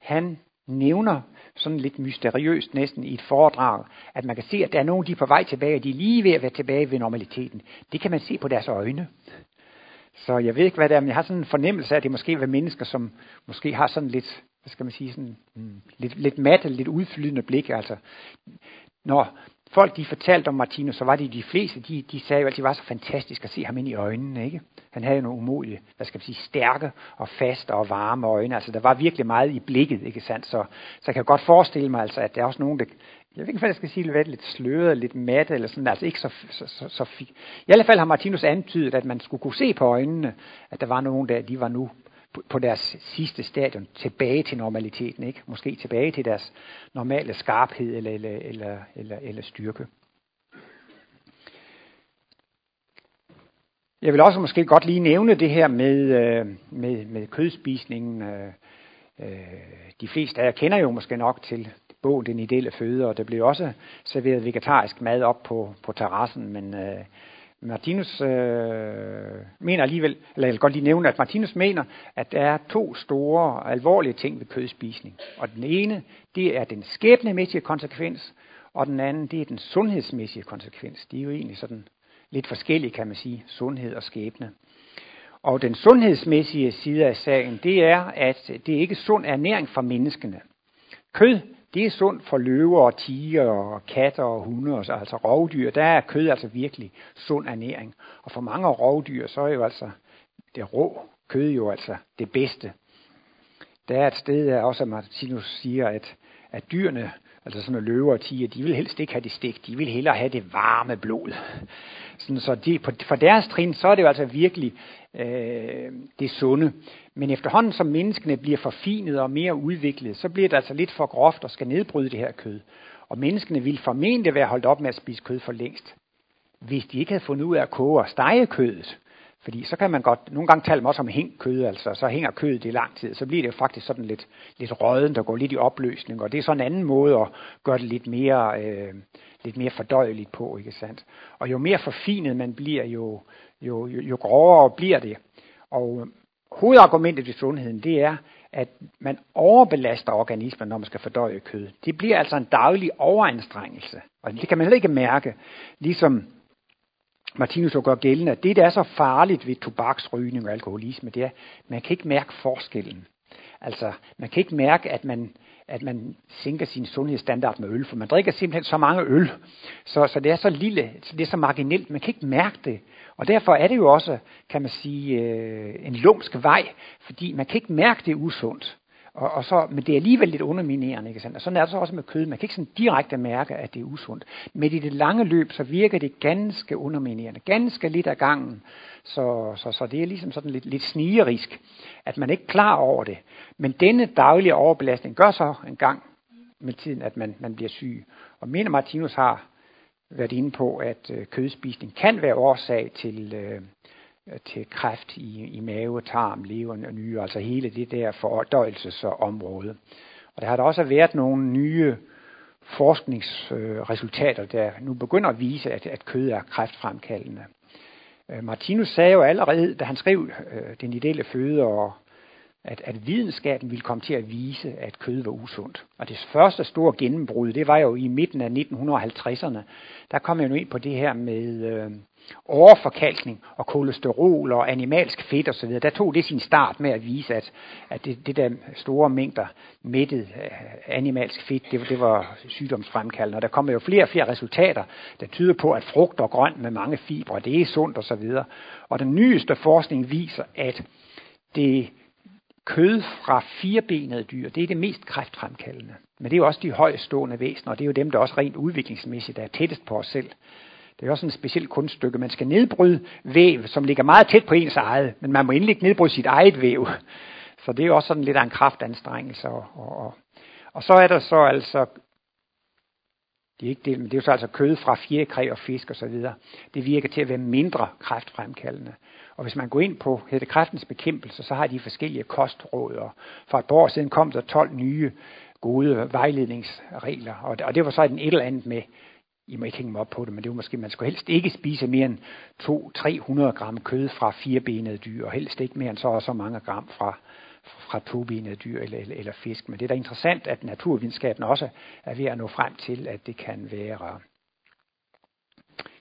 han nævner sådan lidt mysteriøst næsten i et foredrag, at man kan se, at der er nogen, de er på vej tilbage, og de er lige ved at være tilbage ved normaliteten. Det kan man se på deres øjne. Så jeg ved ikke, hvad det er, men jeg har sådan en fornemmelse af, at det måske er mennesker, som måske har sådan lidt, hvad skal man sige, sådan mm, lidt, lidt matte, lidt udflydende blik. Altså, når folk de fortalte om Martinus, så var det de fleste, de, de sagde jo altid, det var så fantastisk at se ham ind i øjnene. Ikke? Han havde jo nogle umulige, hvad skal man sige, stærke og faste og varme øjne. Altså, der var virkelig meget i blikket, ikke sandt? Så, så jeg kan godt forestille mig, altså, at der er også nogen, der, jeg ved ikke, hvad jeg skal sige, lidt sløret, lidt matte, eller sådan, altså ikke så, så, så, så fik. I alle fald har Martinus antydet, at man skulle kunne se på øjnene, at der var nogen der, de var nu på deres sidste stadion tilbage til normaliteten, ikke? Måske tilbage til deres normale skarphed eller, eller, eller, eller, eller styrke. Jeg vil også måske godt lige nævne det her med, øh, med, med kødspisningen. Øh, øh, de fleste af jer kender jo måske nok til bogen Den ideelle føde, og der blev også serveret vegetarisk mad op på, på terrassen, men øh, Martinus øh, mener alligevel, eller jeg vil godt lige nævne, at Martinus mener, at der er to store, alvorlige ting ved kødspisning. Og den ene, det er den skæbnemæssige konsekvens, og den anden, det er den sundhedsmæssige konsekvens. De er jo egentlig sådan lidt forskellige, kan man sige, sundhed og skæbne. Og den sundhedsmæssige side af sagen, det er, at det ikke er sund ernæring for menneskene. Kød, det er sundt for løver og tiger og katter og hunde, altså rovdyr. Der er kød altså virkelig sund ernæring. Og for mange rovdyr, så er jo altså det rå kød jo altså det bedste. Der er et sted, der også Martinus siger, at, at dyrene altså sådan nogle løver og tiger, de vil helst ikke have det stik, de vil hellere have det varme blod. Sådan, så de, på, for deres trin, så er det jo altså virkelig øh, det sunde. Men efterhånden som menneskene bliver forfinet og mere udviklet, så bliver det altså lidt for groft og skal nedbryde det her kød. Og menneskene ville formentlig være holdt op med at spise kød for længst, hvis de ikke havde fundet ud af at koge og stege kødet. Fordi så kan man godt, nogle gange taler man også om kød, altså så hænger kødet i lang tid, så bliver det jo faktisk sådan lidt, lidt røden, der går lidt i opløsning, og det er sådan en anden måde at gøre det lidt mere, øh, lidt mere fordøjeligt på, ikke sandt? Og jo mere forfinet man bliver, jo, jo, jo, jo grovere bliver det. Og øh, hovedargumentet ved sundheden, det er, at man overbelaster organismen, når man skal fordøje kød. Det bliver altså en daglig overanstrengelse, og det kan man heller ikke mærke, ligesom Martinus så gør gældende, at det, der er så farligt ved tobaksrygning og alkoholisme, det er, at man kan ikke mærke forskellen. Altså, man kan ikke mærke, at man, at man sænker sin sundhedsstandard med øl, for man drikker simpelthen så mange øl, så, så det er så lille, så det er så marginelt, man kan ikke mærke det. Og derfor er det jo også, kan man sige, øh, en lumsk vej, fordi man kan ikke mærke det usundt. Og, og så, men det er alligevel lidt underminerende, ikke sandt? Og sådan er det så også med kød. Man kan ikke sådan direkte mærke, at det er usundt. Men i det lange løb, så virker det ganske underminerende. Ganske lidt af gangen. Så, så, så det er ligesom sådan lidt, lidt snigerisk, at man ikke er klar over det. Men denne daglige overbelastning gør så en gang med tiden, at man, man bliver syg. Og mener Martinus har været inde på, at øh, kødspisning kan være årsag til, øh, til kræft i, i mave, tarm, lever og nyre, altså hele det der fordøjelsesområde. Og der har der også været nogle nye forskningsresultater, der nu begynder at vise, at, at kød er kræftfremkaldende. Øh, Martinus sagde jo allerede, da han skrev øh, den ideelle føde og at, at videnskaben ville komme til at vise, at kød var usundt. Og det første store gennembrud, det var jo i midten af 1950'erne. Der kom jeg nu ind på det her med øh, overforkalkning og kolesterol og animalsk fedt osv. Der tog det sin start med at vise, at, at det, det der store mængder mættet øh, animalsk fedt, det, det var sygdomsfremkaldende. Og der kommer jo flere og flere resultater, der tyder på, at frugt og grønt med mange fibre, det er sundt osv. Og den nyeste forskning viser, at det kød fra firebenede dyr, det er det mest kræftfremkaldende. Men det er jo også de højst stående væsener, og det er jo dem, der også rent udviklingsmæssigt er tættest på os selv. Det er også en speciel kunststykke. Man skal nedbryde væv, som ligger meget tæt på ens eget, men man må endelig ikke nedbryde sit eget væv. Så det er jo også sådan lidt af en kraftanstrengelse. Og, og, og, og så er der så altså det er, ikke det, men det er jo så altså kød fra fjerkræ og fisk osv. Det virker til at være mindre kræftfremkaldende. Og hvis man går ind på hedder kræftens bekæmpelse, så har de forskellige kostråd. Og for et par år siden kom der 12 nye gode vejledningsregler. Og, og det var så et eller andet med, i må ikke hænge mig op på det, men det var måske, man skulle helst ikke spise mere end 200-300 gram kød fra firebenede dyr, og helst ikke mere end så og så mange gram fra, fra tobenede dyr eller, eller, eller fisk. Men det er da interessant, at naturvidenskaben også er ved at nå frem til, at det kan være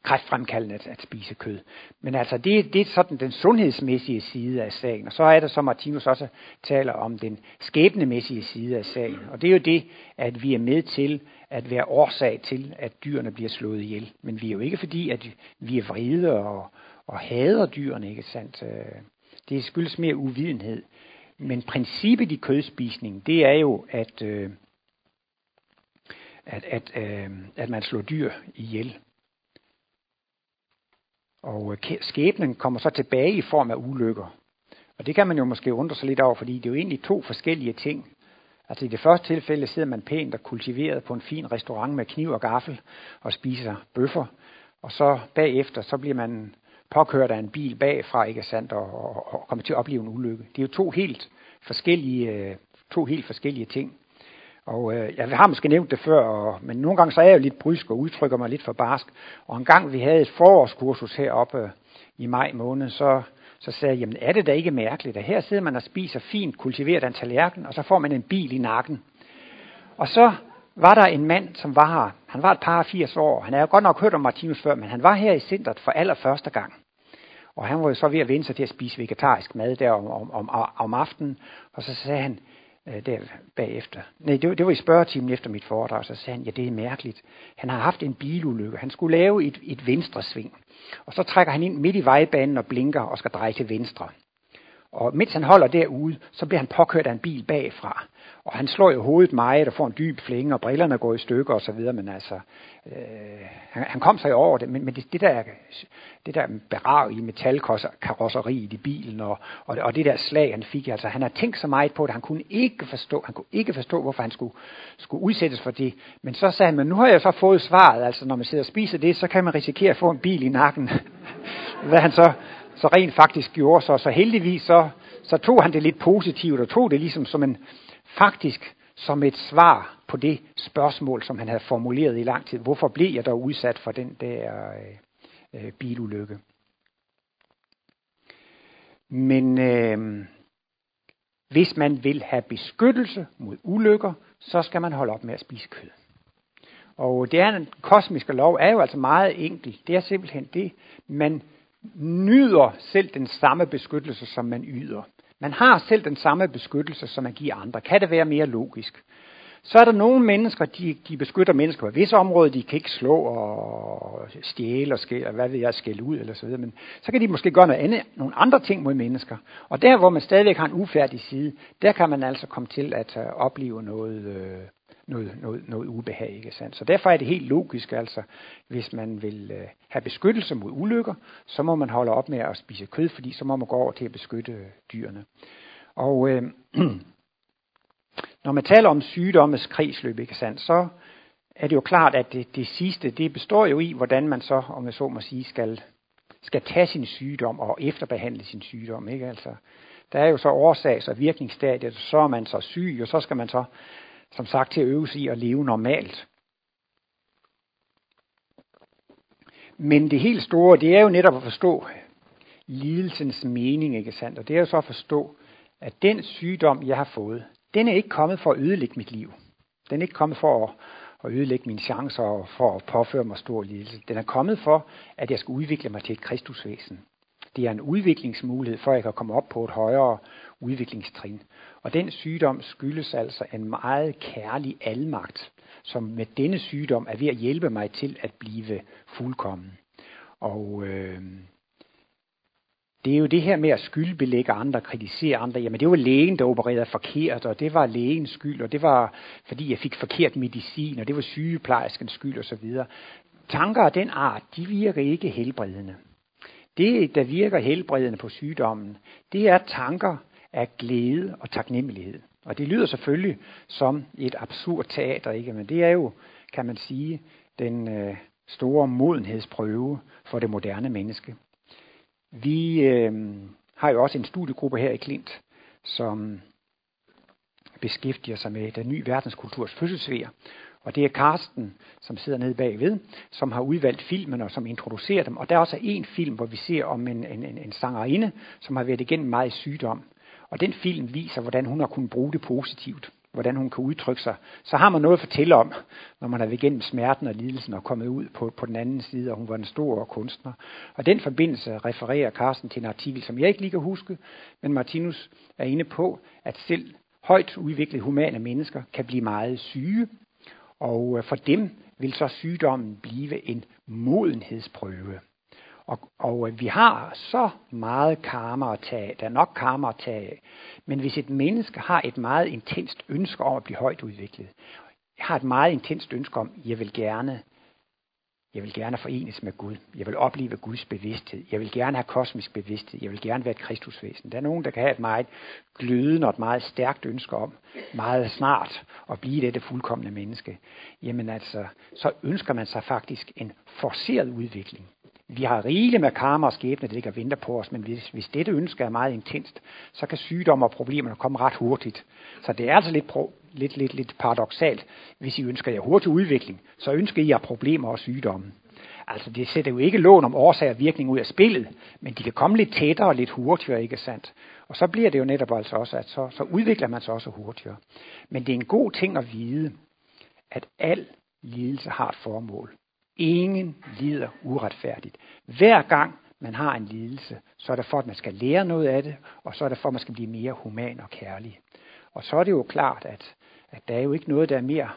kræftfremkaldende at, at spise kød. Men altså, det, det er sådan den sundhedsmæssige side af sagen. Og så er der, som Martinus også taler om, den skæbnemæssige side af sagen. Og det er jo det, at vi er med til at være årsag til, at dyrene bliver slået ihjel. Men vi er jo ikke fordi, at vi er vrede og, og hader dyrene, ikke sandt? Øh, det skyldes mere uvidenhed. Men princippet i kødspisning, det er jo, at, øh, at, at, øh, at man slår dyr ihjel. Og øh, skæbnen kommer så tilbage i form af ulykker. Og det kan man jo måske undre sig lidt over, fordi det er jo egentlig to forskellige ting. Altså i det første tilfælde sidder man pænt og kultiveret på en fin restaurant med kniv og gaffel og spiser bøffer. Og så bagefter, så bliver man påkørt af en bil bagfra, ikke sandt, og, og, og kommer til at opleve en ulykke. Det er jo to helt forskellige, øh, to helt forskellige ting. Og øh, jeg har måske nævnt det før, og, men nogle gange så er jeg jo lidt brysk og udtrykker mig lidt for barsk. Og en gang vi havde et forårskursus heroppe øh, i maj måned, så, så sagde jeg, jamen er det da ikke mærkeligt, at her sidder man og spiser fint kultiveret en tallerken, og så får man en bil i nakken. Og så var der en mand, som var her. Han var et par 80 år. Han havde godt nok hørt om Martinus før, men han var her i centret for allerførste gang. Og han var jo så ved at vende sig til at spise vegetarisk mad der om, om, om, om aftenen. Og så sagde han, øh, der bagefter. Nej, det var, det var i spørgetimen efter mit foredrag, så sagde han, ja det er mærkeligt. Han har haft en bilulykke. Han skulle lave et, et venstre sving. Og så trækker han ind midt i vejbanen og blinker og skal dreje til venstre. Og mens han holder derude, så bliver han påkørt af en bil bagfra. Og han slår jo hovedet meget og får en dyb flænge, og brillerne går i stykker og så videre, men altså, øh, han, han kom sig over det, men, men det, det der, det der berag i metalkarosseriet i bilen, og, og, og det der slag, han fik, altså han har tænkt så meget på det, han kunne ikke forstå, han kunne ikke forstå, hvorfor han skulle, skulle udsættes for det. Men så sagde han, men nu har jeg så fået svaret, altså når man sidder og spiser det, så kan man risikere at få en bil i nakken. Hvad han så, så rent faktisk gjorde, så, så heldigvis så, så tog han det lidt positivt, og tog det ligesom som en, faktisk som et svar på det spørgsmål, som han havde formuleret i lang tid. Hvorfor blev jeg dog udsat for den der øh, øh, bilulykke? Men øh, hvis man vil have beskyttelse mod ulykker, så skal man holde op med at spise kød. Og det er den kosmiske lov er jo altså meget enkel. Det er simpelthen det, man nyder selv den samme beskyttelse, som man yder. Man har selv den samme beskyttelse, som man giver andre. Kan det være mere logisk? Så er der nogle mennesker, de, de beskytter mennesker på visse områder, de kan ikke slå og stjæle og skæle, hvad ved jeg, skælde ud eller så videre, men så kan de måske gøre noget andet, nogle andre ting mod mennesker. Og der, hvor man stadigvæk har en ufærdig side, der kan man altså komme til at øh, opleve noget, øh, noget, noget, noget ubehag. Ikke sandt? Så derfor er det helt logisk, altså, hvis man vil øh, have beskyttelse mod ulykker, så må man holde op med at spise kød, fordi så må man gå over til at beskytte dyrene. Og øh, når man taler om sygdommes kredsløb, ikke sandt, så er det jo klart, at det, det sidste, det består jo i, hvordan man så, om jeg så må sige, skal, skal tage sin sygdom og efterbehandle sin sygdom. Ikke? Altså, der er jo så årsags- og virkningsstadiet, så er man så syg, og så skal man så, som sagt, til at øve sig i at leve normalt. Men det helt store, det er jo netop at forstå lidelsens mening, ikke sandt? Og det er jo så at forstå, at den sygdom, jeg har fået, den er ikke kommet for at ødelægge mit liv. Den er ikke kommet for at, at ødelægge mine chancer og for at påføre mig stor lidelse. Den er kommet for, at jeg skal udvikle mig til et kristusvæsen. Det er en udviklingsmulighed for, at jeg kan komme op på et højere udviklingstrin. Og den sygdom skyldes altså en meget kærlig almagt, som med denne sygdom er ved at hjælpe mig til at blive fuldkommen. Og øh, det er jo det her med at skyldbelægge andre, kritisere andre. Jamen det var lægen, der opererede forkert, og det var lægens skyld, og det var fordi jeg fik forkert medicin, og det var sygeplejerskens skyld osv. Tanker af den art, de virker ikke helbredende. Det, der virker helbredende på sygdommen, det er tanker af glæde og taknemmelighed. Og det lyder selvfølgelig som et absurd teater, ikke? men det er jo, kan man sige, den øh, store modenhedsprøve for det moderne menneske. Vi øh, har jo også en studiegruppe her i Klint, som beskæftiger sig med den nye verdenskulturs fødselsvær. Og det er Karsten, som sidder nede bagved, som har udvalgt filmen og som introducerer dem. Og der er også en film, hvor vi ser om en, en, en sangerinde, som har været igennem meget sygdom. Og den film viser, hvordan hun har kunnet bruge det positivt hvordan hun kan udtrykke sig, så har man noget at fortælle om, når man er ved gennem smerten og lidelsen og kommet ud på, på den anden side, og hun var en stor kunstner. Og den forbindelse refererer Carsten til en artikel, som jeg ikke lige kan huske, men Martinus er inde på, at selv højt udviklede humane mennesker kan blive meget syge, og øh, for dem vil så sygdommen blive en modenhedsprøve. Og, og øh, vi har så meget karma at tage Der er nok karma at tage Men hvis et menneske har et meget intenst ønske om at blive højt udviklet, jeg har et meget intenst ønske om, jeg vil gerne jeg vil gerne forenes med Gud. Jeg vil opleve Guds bevidsthed. Jeg vil gerne have kosmisk bevidsthed. Jeg vil gerne være et kristusvæsen. Der er nogen, der kan have et meget glødende og et meget stærkt ønske om meget snart at blive dette fuldkommende menneske. Jamen altså, så ønsker man sig faktisk en forceret udvikling. Vi har rigeligt med karma og skæbne, der ligger og venter på os, men hvis, hvis dette ønske er meget intenst, så kan sygdomme og problemer komme ret hurtigt. Så det er altså lidt, pro, lidt, lidt, lidt paradoxalt. Hvis I ønsker jer hurtig udvikling, så ønsker I jer problemer og sygdomme. Altså det sætter jo ikke lån om årsag og virkning ud af spillet, men de kan komme lidt tættere og lidt hurtigere, ikke sandt? Og så bliver det jo netop altså også, at så, så udvikler man sig også hurtigere. Men det er en god ting at vide, at al lidelse har et formål. Ingen lider uretfærdigt. Hver gang man har en lidelse, så er det for, at man skal lære noget af det, og så er det for, at man skal blive mere human og kærlig. Og så er det jo klart, at, at der er jo ikke noget, der er mere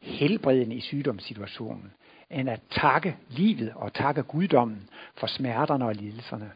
helbredende i sygdomssituationen, end at takke livet og takke guddommen for smerterne og lidelserne.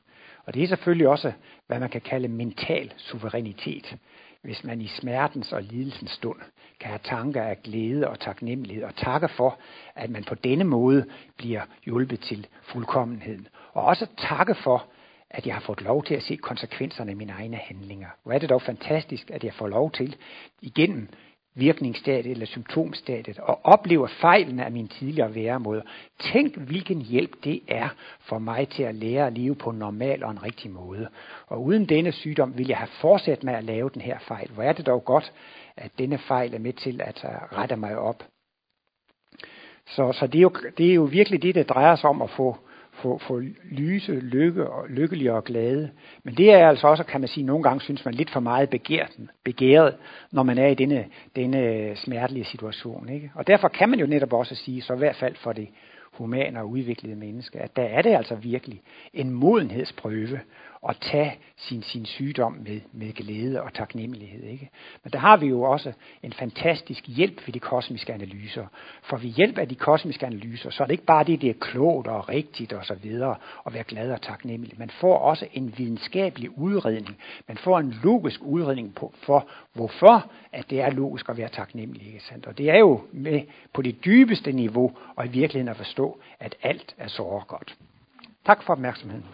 Og det er selvfølgelig også, hvad man kan kalde mental suverænitet. Hvis man i smertens og lidelsens stund kan have tanker af glæde og taknemmelighed og takke for, at man på denne måde bliver hjulpet til fuldkommenheden. Og også takke for, at jeg har fået lov til at se konsekvenserne af mine egne handlinger. Hvor er det dog fantastisk, at jeg får lov til igennem virkningsstadiet eller symptomstadiet og oplever fejlen af min tidligere væremåde. Tænk, hvilken hjælp det er for mig til at lære at leve på en normal og en rigtig måde. Og uden denne sygdom ville jeg have fortsat med at lave den her fejl. Hvor er det dog godt, at denne fejl er med til at øh, rette mig op. Så, så det, er jo, det er jo virkelig det, det drejer sig om at få, få, få lyse, lykke og lykkelige og glade. Men det er altså også, kan man sige, nogle gange synes man lidt for meget begæret, begæret når man er i denne, denne smertelige situation. Ikke? Og derfor kan man jo netop også sige, så i hvert fald for det humane og udviklede menneske, at der er det altså virkelig en modenhedsprøve at tage sin, sin sygdom med, med glæde og taknemmelighed. Ikke? Men der har vi jo også en fantastisk hjælp ved de kosmiske analyser. For ved hjælp af de kosmiske analyser, så er det ikke bare det, det er klogt og rigtigt og så videre at være glad og taknemmelig. Man får også en videnskabelig udredning. Man får en logisk udredning på, for, hvorfor at det er logisk at være taknemmelig. Ikke sandt? Og det er jo med på det dybeste niveau og i virkeligheden at forstå, at alt er så godt. Tak for opmærksomheden.